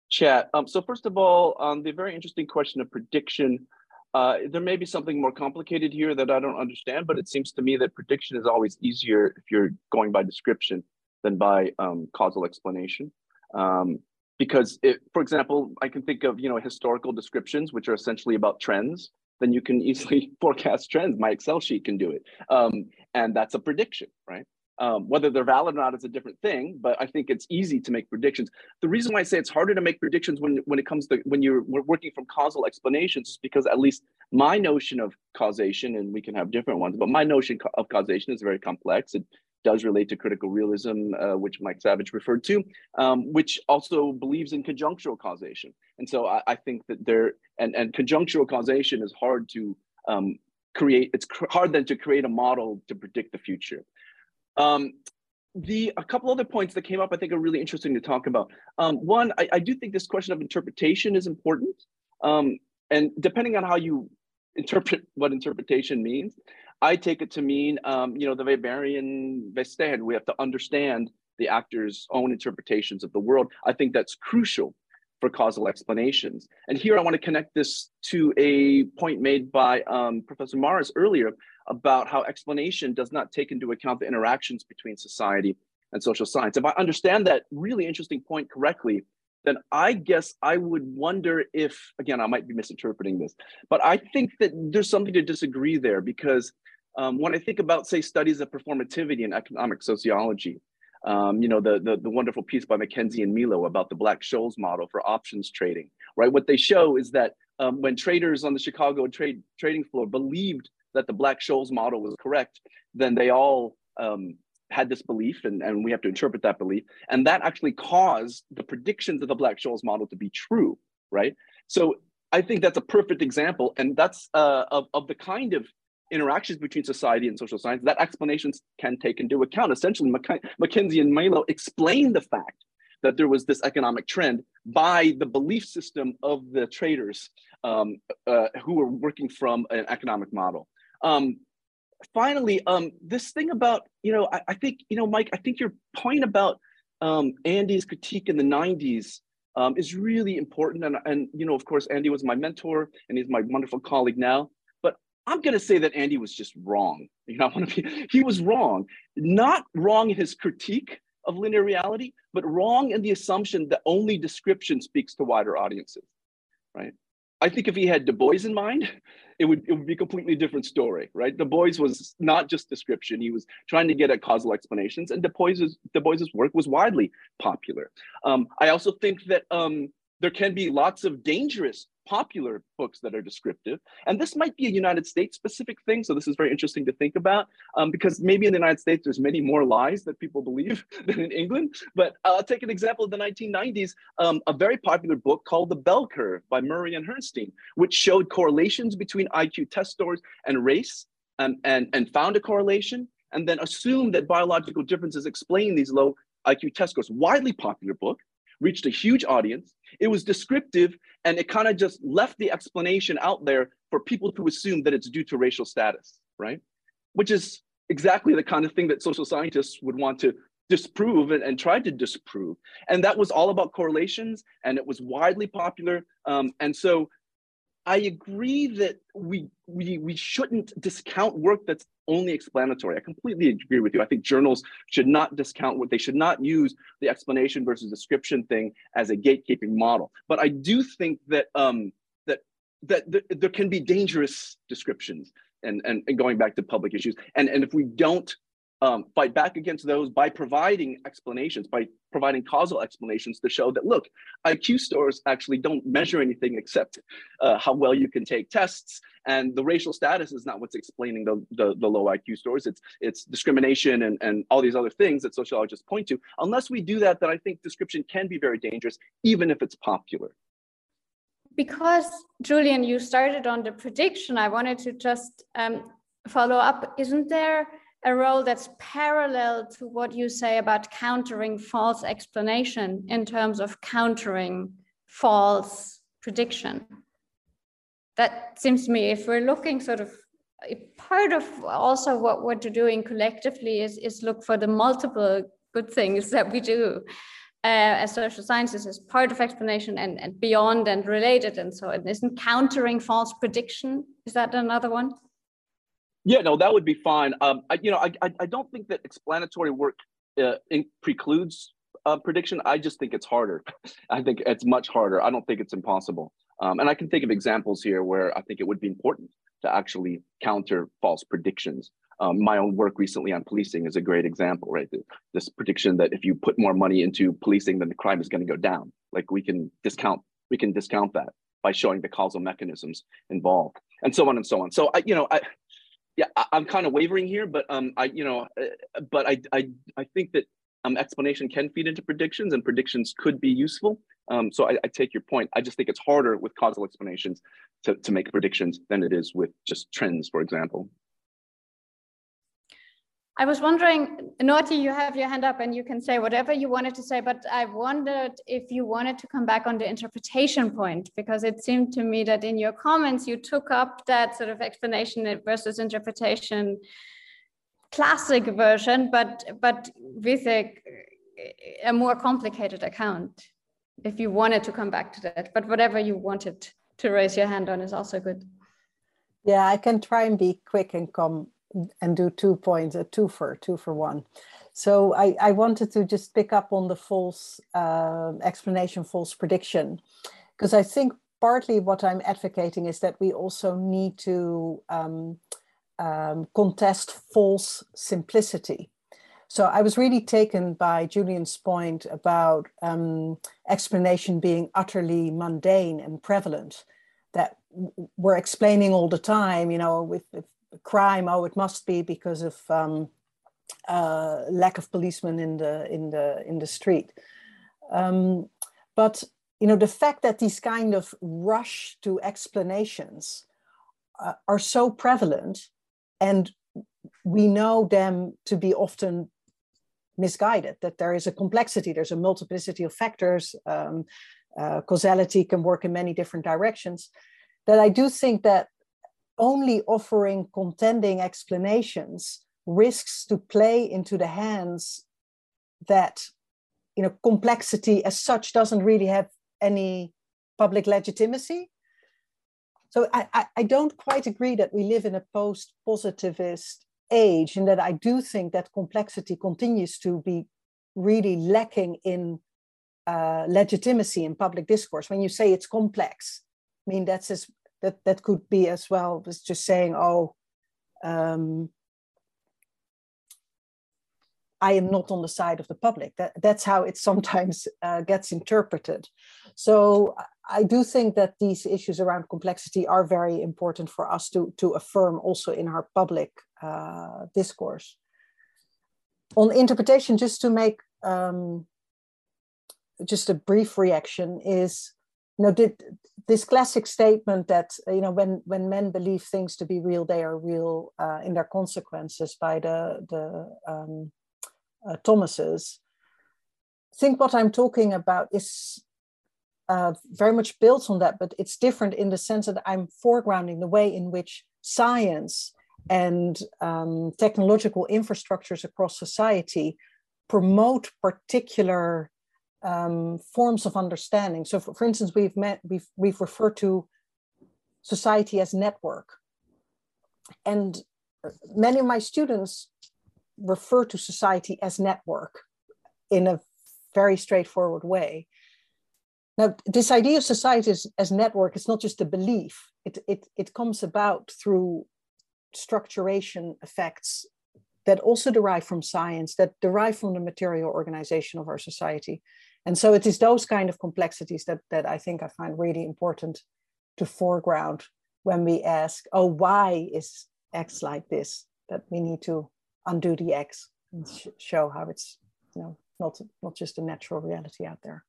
chat. Um, so first of all, on the very interesting question of prediction, uh, there may be something more complicated here that I don't understand, but it seems to me that prediction is always easier if you're going by description than by um, causal explanation. Um, because, it, for example, I can think of you know historical descriptions, which are essentially about trends, then you can easily forecast trends. My Excel sheet can do it. Um, and that's a prediction, right? Um, whether they're valid or not is a different thing, but I think it's easy to make predictions. The reason why I say it's harder to make predictions when, when it comes to when you're working from causal explanations is because at least my notion of causation, and we can have different ones, but my notion of causation is very complex. It does relate to critical realism, uh, which Mike Savage referred to, um, which also believes in conjunctural causation. And so I, I, think that there, and, and conjunctural causation is hard to um, create, it's cr hard then to create a model to predict the future. Um, the a couple other points that came up I think are really interesting to talk about. Um, one, I, I, do think this question of interpretation is important. Um, and depending on how you interpret what interpretation means, I take it to mean, um, you know, the Weberian Verstehen. We have to understand the actor's own interpretations of the world. I think that's crucial for causal explanations. And here I want to connect this to a point made by um, Professor Marres earlier about how explanation does not take into account the interactions between society and social science. If I understand that really interesting point correctly, then I guess I would wonder if, again, I might be misinterpreting this, but I think that there's something to disagree there because um, when I think about, say, studies of performativity in economic sociology, um, you know, the, the, the wonderful piece by MacKenzie and Millo about the Black-Scholes model for options trading, right? What they show is that um, when traders on the Chicago trade trading floor believed that the Black-Scholes model was correct, then they all um, had this belief, and, and we have to interpret that belief. And that actually caused the predictions of the Black-Scholes model to be true, right? So I think that's a perfect example, and that's uh, of, of the kind of interactions between society and social science that explanations can take into account. Essentially, MacKenzie and Millo explain the fact that there was this economic trend by the belief system of the traders um, uh, who were working from an economic model. Um, finally, um, this thing about, you know, I, I, think, you know, Mike, I think your point about um, Andy's critique in the 90s um, is really important. And, and, you know, of course, Andy was my mentor and he's my wonderful colleague now. But I'm going to say that Andy was just wrong. You know, I want to be, he was wrong, not wrong in his critique of linear reality, but wrong in the assumption that only description speaks to wider audiences, right? I think if he had Du Bois in mind, it would, it would be a completely different story, right? Du Bois was not just description. He was trying to get at causal explanations and Du Bois's, Du Bois's work was widely popular. Um, I also think that um, there can be lots of dangerous popular books that are descriptive. And this might be a United States specific thing. So this is very interesting to think about um, because maybe in the United States, there's many more lies that people believe than in England. But I'll take an example of the 1990s, um, a very popular book called The Bell Curve by Murray and Herrnstein, which showed correlations between IQ test scores and race and, and, and found a correlation and then assumed that biological differences explain these low IQ test scores. Widely popular book reached a huge audience. It was descriptive and it kind of just left the explanation out there for people to assume that it's due to racial status, right? Which is exactly the kind of thing that social scientists would want to disprove and, and try to disprove. And that was all about correlations and it was widely popular. Um, and so I agree that we, we, we shouldn't discount work that's only explanatory. I completely agree with you. I think journals should not discount what they should not use the explanation versus description thing as a gatekeeping model. But I do think that um, that that th- there can be dangerous descriptions and, and, and going back to public issues. And, and if we don't um, fight back against those by providing explanations, by providing causal explanations to show that, look, IQ scores actually don't measure anything except uh, how well you can take tests. And the racial status is not what's explaining the, the, the, low IQ scores. It's, it's discrimination and, and all these other things that sociologists point to. Unless we do that, then I think description can be very dangerous, even if it's popular. Because, Julian, you started on the prediction, I wanted to just um, follow up. Isn't there a role that's parallel to what you say about countering false explanation in terms of countering false prediction. That seems to me, if we're looking sort of part of also what we're doing collectively is, is look for the multiple good things that we do uh, as social sciences as part of explanation and, and beyond and related and so on. Isn't countering false prediction, is that another one? Yeah, no, that would be fine. Um, I, you know, I, I, I don't think that explanatory work uh, in, precludes uh, prediction. I just think it's harder. I think it's much harder. I don't think it's impossible. Um, and I can think of examples here where I think it would be important to actually counter false predictions. Um, my own work recently on policing is a great example, right? This prediction that if you put more money into policing, then the crime is going to go down. Like we can discount, we can discount that by showing the causal mechanisms involved, and so on and so on. So I, you know, I, yeah, I, am kind of wavering here, but um, I, you know, uh, but I, I, I think that um, explanation can feed into predictions, and predictions could be useful. Um, so I, I take your point. I just think it's harder with causal explanations to, to make predictions than it is with just trends, for example. I was wondering, Noortje, you have your hand up and you can say whatever you wanted to say, but I wondered if you wanted to come back on the interpretation point, because it seemed to me that in your comments, you took up that sort of explanation versus interpretation classic version, but, but with a, a more complicated account, if you wanted to come back to that. But whatever you wanted to raise your hand on is also good. Yeah, I can try and be quick and come and do two points, a two for two for one. So I, I wanted to just pick up on the false uh, explanation, false prediction, because I think partly what I'm advocating is that we also need to um, um, contest false simplicity. So I was really taken by Julian's point about um, explanation being utterly mundane and prevalent, that we're explaining all the time, you know, with, with crime, oh, it must be because of um, uh, lack of policemen in the in the in the street. Um, but you know, the fact that these kind of rush to explanations uh, are so prevalent, and we know them to be often misguided. That there is a complexity, there's a multiplicity of factors. Um, uh, causality can work in many different directions. That I do think that only offering contending explanations risks to play into the hands that you know complexity as such doesn't really have any public legitimacy. So I, I, don't quite agree that we live in a post-positivist age and that i do think that complexity continues to be really lacking in uh, legitimacy in public discourse. When you say it's complex i mean that's as that that could be as well was just saying oh um, I am not on the side of the public. That, that's how it sometimes uh, gets interpreted. So I do think that these issues around complexity are very important for us to, to affirm also in our public uh, discourse. On interpretation, just to make um, just a brief reaction is you know did this classic statement that you know when when men believe things to be real they are real uh, in their consequences by the the um, uh, Thomases. Think what i'm talking about is uh, very much built on that but it's different in the sense that i'm foregrounding the way in which science and um, technological infrastructures across society promote particular um, forms of understanding. So, for, for instance, we've met we've we've referred to society as network, and many of my students refer to society as network in a very straightforward way. Now, this idea of society as, as network is not just a belief. It, it, it comes about through structuration effects that also derive from science, that derive from the material organization of our society. And so it is those kind of complexities that, that I think I find really important to foreground when we ask, oh, why is X like this? That we need to undo the X and sh- show how it's you know not not just a natural reality out there.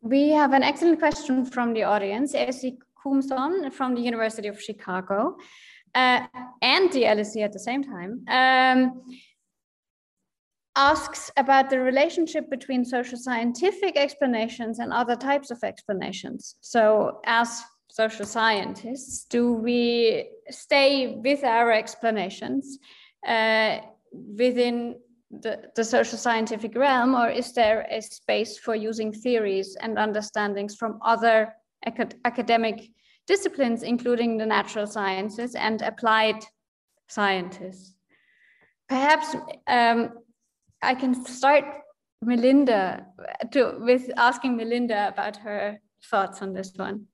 We have an excellent question from the audience. Essie Kumson from the University of Chicago uh, and the LSE at the same time. Um, asks about the relationship between social scientific explanations and other types of explanations. So, as social scientists, do we stay with our explanations uh, within the, the social scientific realm, or is there a space for using theories and understandings from other acad academic disciplines, including the natural sciences and applied scientists? Perhaps um, I can start Melinda to, with asking Melinda about her thoughts on this one.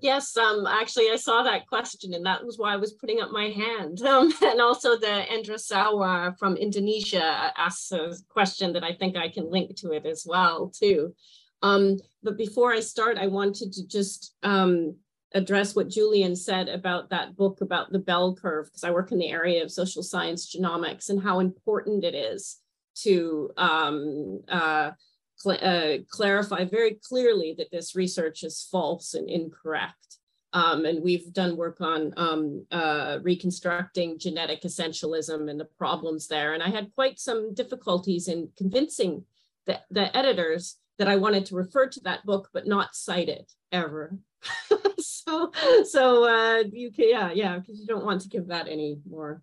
Yes, um, actually, I saw that question, and that was why I was putting up my hand. Um, and also, the Endra Sawa from Indonesia asks a question that I think I can link to it as well, too. Um, but before I start, I wanted to just um, address what Julian said about that book about the bell curve, because I work in the area of social science genomics and how important it is to um, uh, cl uh, clarify very clearly that this research is false and incorrect. Um, and we've done work on um, uh, reconstructing genetic essentialism and the problems there. And I had quite some difficulties in convincing the, the editors that I wanted to refer to that book, but not cite it ever. so, so uh, you can, yeah, yeah, because you don't want to give that any more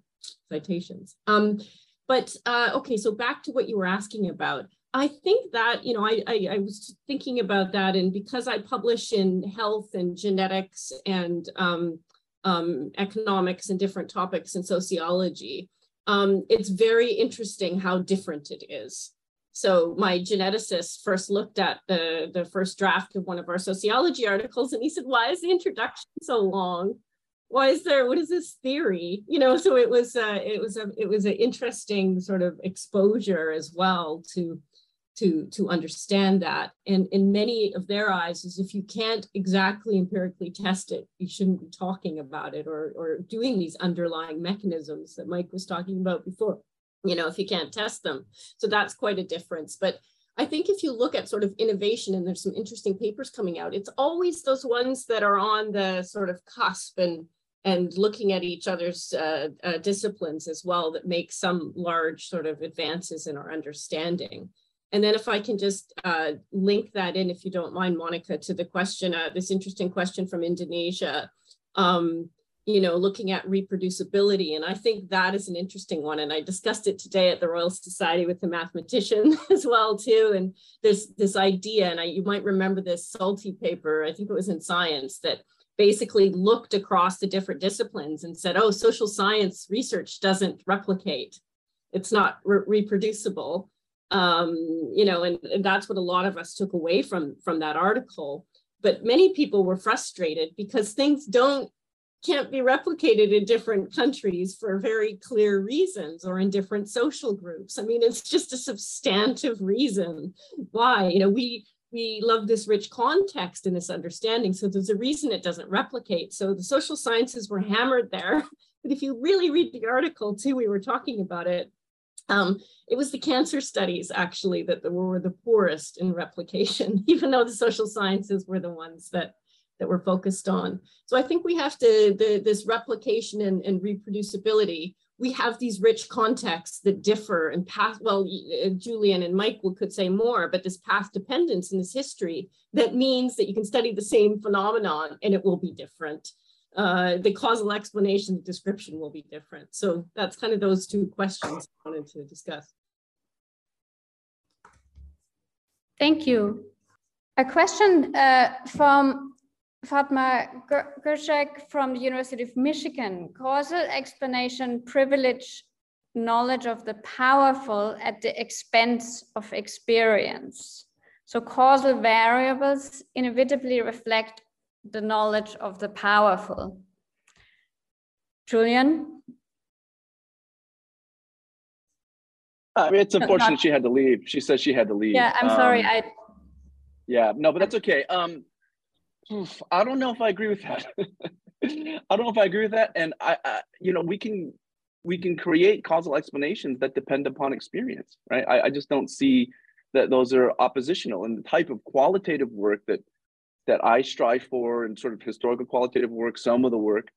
citations. Um, but uh, okay, so back to what you were asking about. I think that, you know, I, I, I, was thinking about that, and because I publish in health and genetics and um, um, economics and different topics in sociology, um, it's very interesting how different it is. So my geneticist first looked at the, the first draft of one of our sociology articles, and he said, "Why is the introduction so long? Why is there? What is this theory? You know." So it was uh, it was a it was an interesting sort of exposure as well to to to understand that and in many of their eyes is if you can't exactly empirically test it you shouldn't be talking about it or or doing these underlying mechanisms that mike was talking about before you know if you can't test them. So that's quite a difference. But i think if you look at sort of innovation and there's some interesting papers coming out it's always those ones that are on the sort of cusp and and looking at each other's uh, uh, disciplines as well that make some large sort of advances in our understanding. And then if I can just uh, link that in, if you don't mind, Monika, to the question, uh, this interesting question from Indonesia, um, you know, looking at reproducibility. And I think that is an interesting one. And I discussed it today at the Royal Society with the mathematician as well, too. And there's this idea, and I, you might remember this Salty paper, I think it was in Science, that basically looked across the different disciplines and said, oh, social science research doesn't replicate. It's not re reproducible um, you know, and, and that's what a lot of us took away from from that article. But many people were frustrated because things don't can't be replicated in different countries for very clear reasons or in different social groups. I mean, it's just a substantive reason why, you know, we we love this rich context and this understanding. So there's a reason it doesn't replicate. So the social sciences were hammered there. But if you really read the article too, we were talking about it, um, it was the cancer studies actually that were the poorest in replication, even though the social sciences were the ones that that we're focused on. So I think we have to, the, this replication and, and reproducibility, we have these rich contexts that differ and path, well, uh, Julian and Mike could say more, but this path dependence in this history that means that you can study the same phenomenon and it will be different. uh, the causal explanation, the description will be different. So that's kind of those two questions I wanted to discuss. Thank you. A question uh, from Fatma Göçek from the University of Michigan. Causal explanation privilege knowledge of the powerful at the expense of experience. So causal variables inevitably reflect the knowledge of the powerful. Julian? Uh, it's unfortunate she had to leave. She says she had to leave. Yeah, I'm um, sorry. I. Yeah, no, but that's okay. Um, I don't know if I agree with that. I don't know if I agree with that. And I, I, you know, we can we can create causal explanations that depend upon experience, right? I, I just don't see that those are oppositional. And the type of qualitative work that that I strive for, and sort of historical qualitative work, some of the work,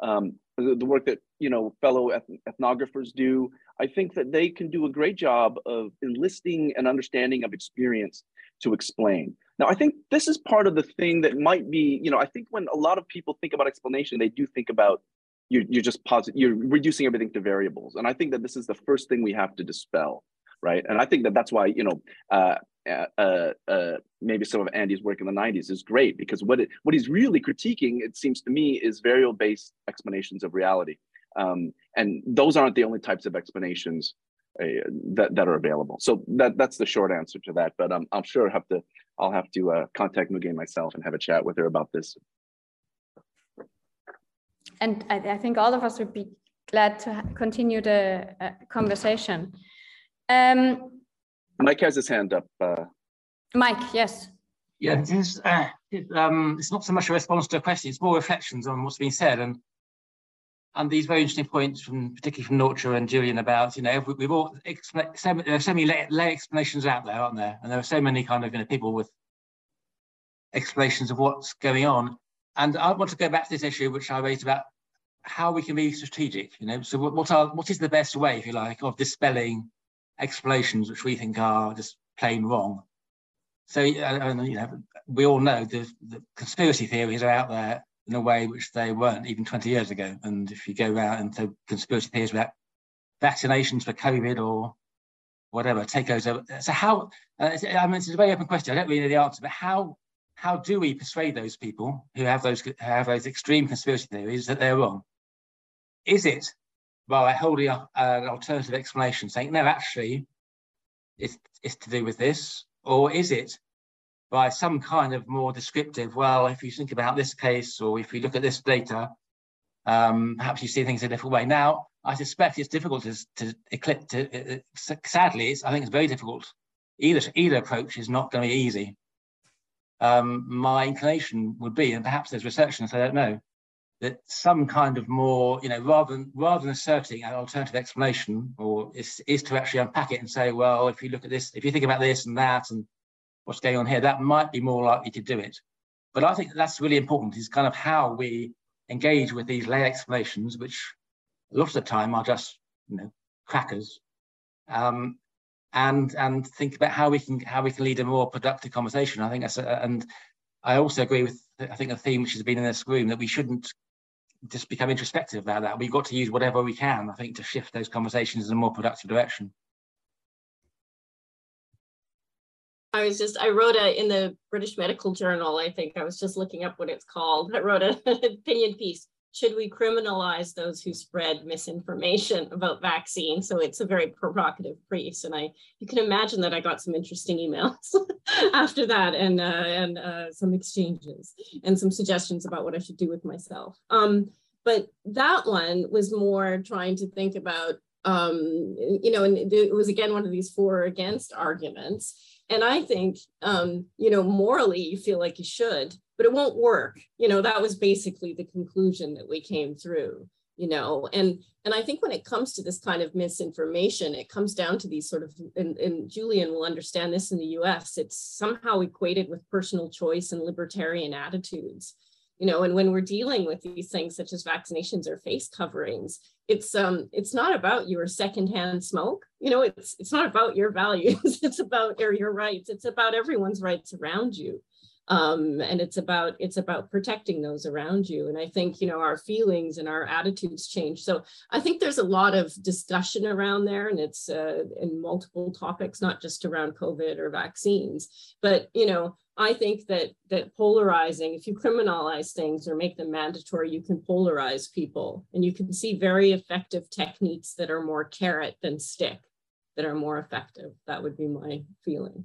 um, the, the, work that you know fellow ethnographers do, I think that they can do a great job of enlisting an understanding of experience to explain. Now, I think this is part of the thing that might be, you know, I think when a lot of people think about explanation, they do think about you're, you're just positive, you're reducing everything to variables. And I think that this is the first thing we have to dispel, right? And I think that that's why, you know, uh, uh, uh, maybe some of Andy's work in the 90s is great because what it, what he's really critiquing, it seems to me, is variable-based explanations of reality. Um, and those aren't the only types of explanations uh, that, that are available. So that that's the short answer to that. But um, I'm sure I have to I'll have to uh, contact Müge myself and have a chat with her about this. And I, I think all of us would be glad to continue the uh, conversation. Um, Mike has his hand up. Uh, Mike, yes. Yeah, it's, uh, it, um, it's not so much a response to a question, it's more reflections on what's been said. And and these very interesting points from particularly from Noortje and Julian about you know we, have all are so many lay, lay, explanations out there, aren't there? And there are so many kind of you know people with explanations of what's going on. And I want to go back to this issue which I raised about how we can be strategic. You know, so what, what are what is the best way, if you like, of dispelling explanations which we think are just plain wrong? So, uh, and, you know, we all know the, the conspiracy theories are out there in a way which they weren't even 20 years ago. And if you go around into conspiracy theories about vaccinations for COVID or whatever, takeovers. Over. So how, uh, I mean, it's a very open question. I don't really know the answer, but how how do we persuade those people who have those who have those extreme conspiracy theories that they're wrong? Is it by holding up an alternative explanation, saying no, actually, it's it's to do with this, or is it by some kind of more descriptive, well, if you think about this case or if you look at this data, um, perhaps you see things a different way. Now, I suspect it's difficult to, to eclipse, to, uh, sadly, it's, I think it's very difficult. Either, either approach is not going to be easy. Um, my inclination would be, and perhaps there's research and I don't know, that some kind of more, you know, rather than rather than asserting an alternative explanation, or is, is to actually unpack it and say, well, if you look at this, if you think about this and that, and what's going on here, that might be more likely to do it. But I think that's really important is kind of how we engage with these lay explanations, which a lot of the time are just, you know, crackers. Um, and and think about how we can how we can lead a more productive conversation. I think that's a, and I also agree with I think a theme which has been in this room that we shouldn't just become introspective about that. We've got to use whatever we can, I think, to shift those conversations in a more productive direction. I was just, I wrote a, in the British Medical Journal, I think, I was just looking up what it's called. I wrote an opinion piece. Should we criminalize those who spread misinformation about vaccines? So it's a very provocative piece. And I, you can imagine that I got some interesting emails after that and, uh, and uh, some exchanges and some suggestions about what I should do with myself. Um, but that one was more trying to think about, um, you know, and it was again one of these for or against arguments and I think, um, you know, morally you feel like you should, but it won't work. You know, that was basically the conclusion that we came through, you know, and and I think when it comes to this kind of misinformation, it comes down to these sort of, and, and Julian will understand this in the US, it's somehow equated with personal choice and libertarian attitudes you know and when we're dealing with these things such as vaccinations or face coverings it's um it's not about your secondhand smoke you know it's it's not about your values it's about or your rights it's about everyone's rights around you. Um, and it's about it's about protecting those around you. And i think you know our feelings and our attitudes change. So i think there's a lot of discussion around there and it's uh, in multiple topics not just around covid or vaccines. But you know i think that that polarizing if you criminalize things or make them mandatory you can polarize people. And you can see very effective techniques that are more carrot than stick that are more effective. That would be my feeling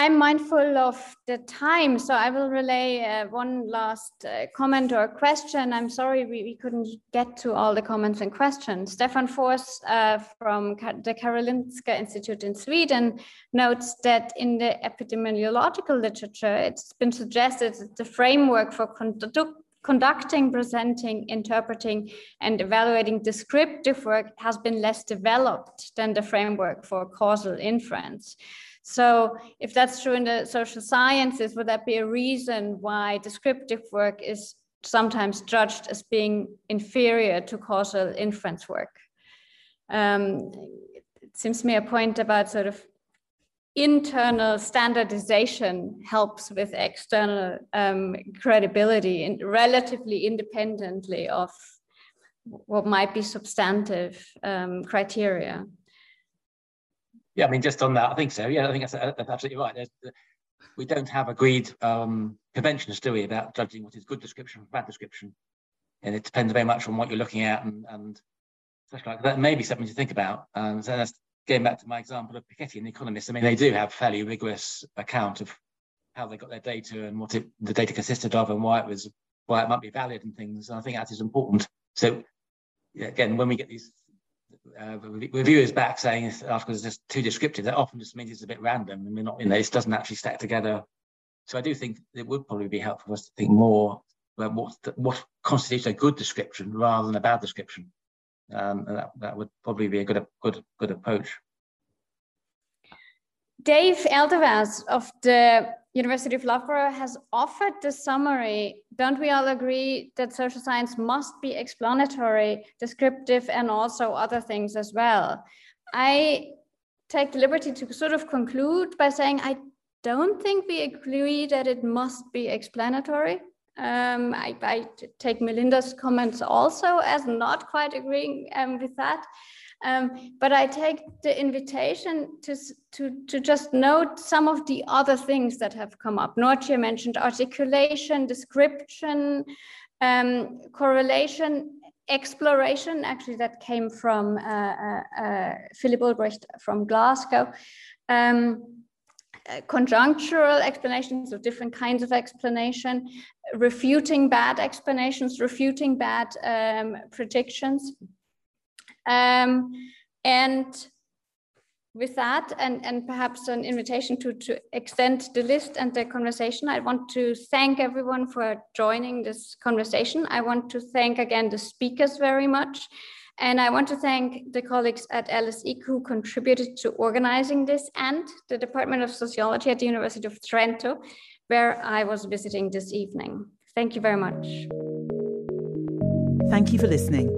I'm mindful of the time, so I will relay uh, one last uh, comment or question. I'm sorry we, we, couldn't get to all the comments and questions. Stefan Fors uh, from the Karolinska Institute in Sweden notes that in the epidemiological literature, it's been suggested that the framework for condu conducting, presenting, interpreting, and evaluating descriptive work has been less developed than the framework for causal inference. So if that's true in the social sciences, would that be a reason why descriptive work is sometimes judged as being inferior to causal inference work? Um, it seems to me a point about sort of internal standardization helps with external um, credibility and relatively independently of what might be substantive um, criteria. Yeah, I mean, just on that, I think so. Yeah, I think that's, that's absolutely right. There's, we don't have agreed um, conventions, do we, about judging what is good description from bad description. And it depends very much on what you're looking at and, and such like that may be something to think about. Um, so that's getting back to my example of Piketty and the Economist. I mean, they do have fairly rigorous account of how they got their data and what it, the data consisted of and why it was why it might be valid and things. And I think that is important. So yeah, again, when we get these uh, reviewers back saying this article is just too descriptive, that often just means it's a bit random and we're not, you know, it doesn't actually stack together. So I do think it would probably be helpful for us to think more about what, what constitutes a good description rather than a bad description. Um, and that, that would probably be a good, good, good approach. Dave Elder-Vass of the University of Loughborough has offered the summary. Don't we all agree that social science must be explanatory, descriptive, and also other things as well? I take the liberty to sort of conclude by saying I don't think we agree that it must be explanatory. Um, I, I, take Melinda's comments also as not quite agreeing um, with that. Um, but I take the invitation to, to, to just note some of the other things that have come up. Noortje mentioned articulation, description, um, correlation, exploration. Actually, that came from uh, uh, uh, Philip Ulbricht from Glasgow. Um, uh, conjunctural explanations of different kinds of explanation, refuting bad explanations, refuting bad um, predictions. Um, and with that, and, and perhaps an invitation to, to extend the list and the conversation, I want to thank everyone for joining this conversation. I want to thank again the speakers very much. And I want to thank the colleagues at LSE who contributed to organizing this and the Department of Sociology at the University of Trento, where I was visiting this evening. Thank you very much. Thank you for listening.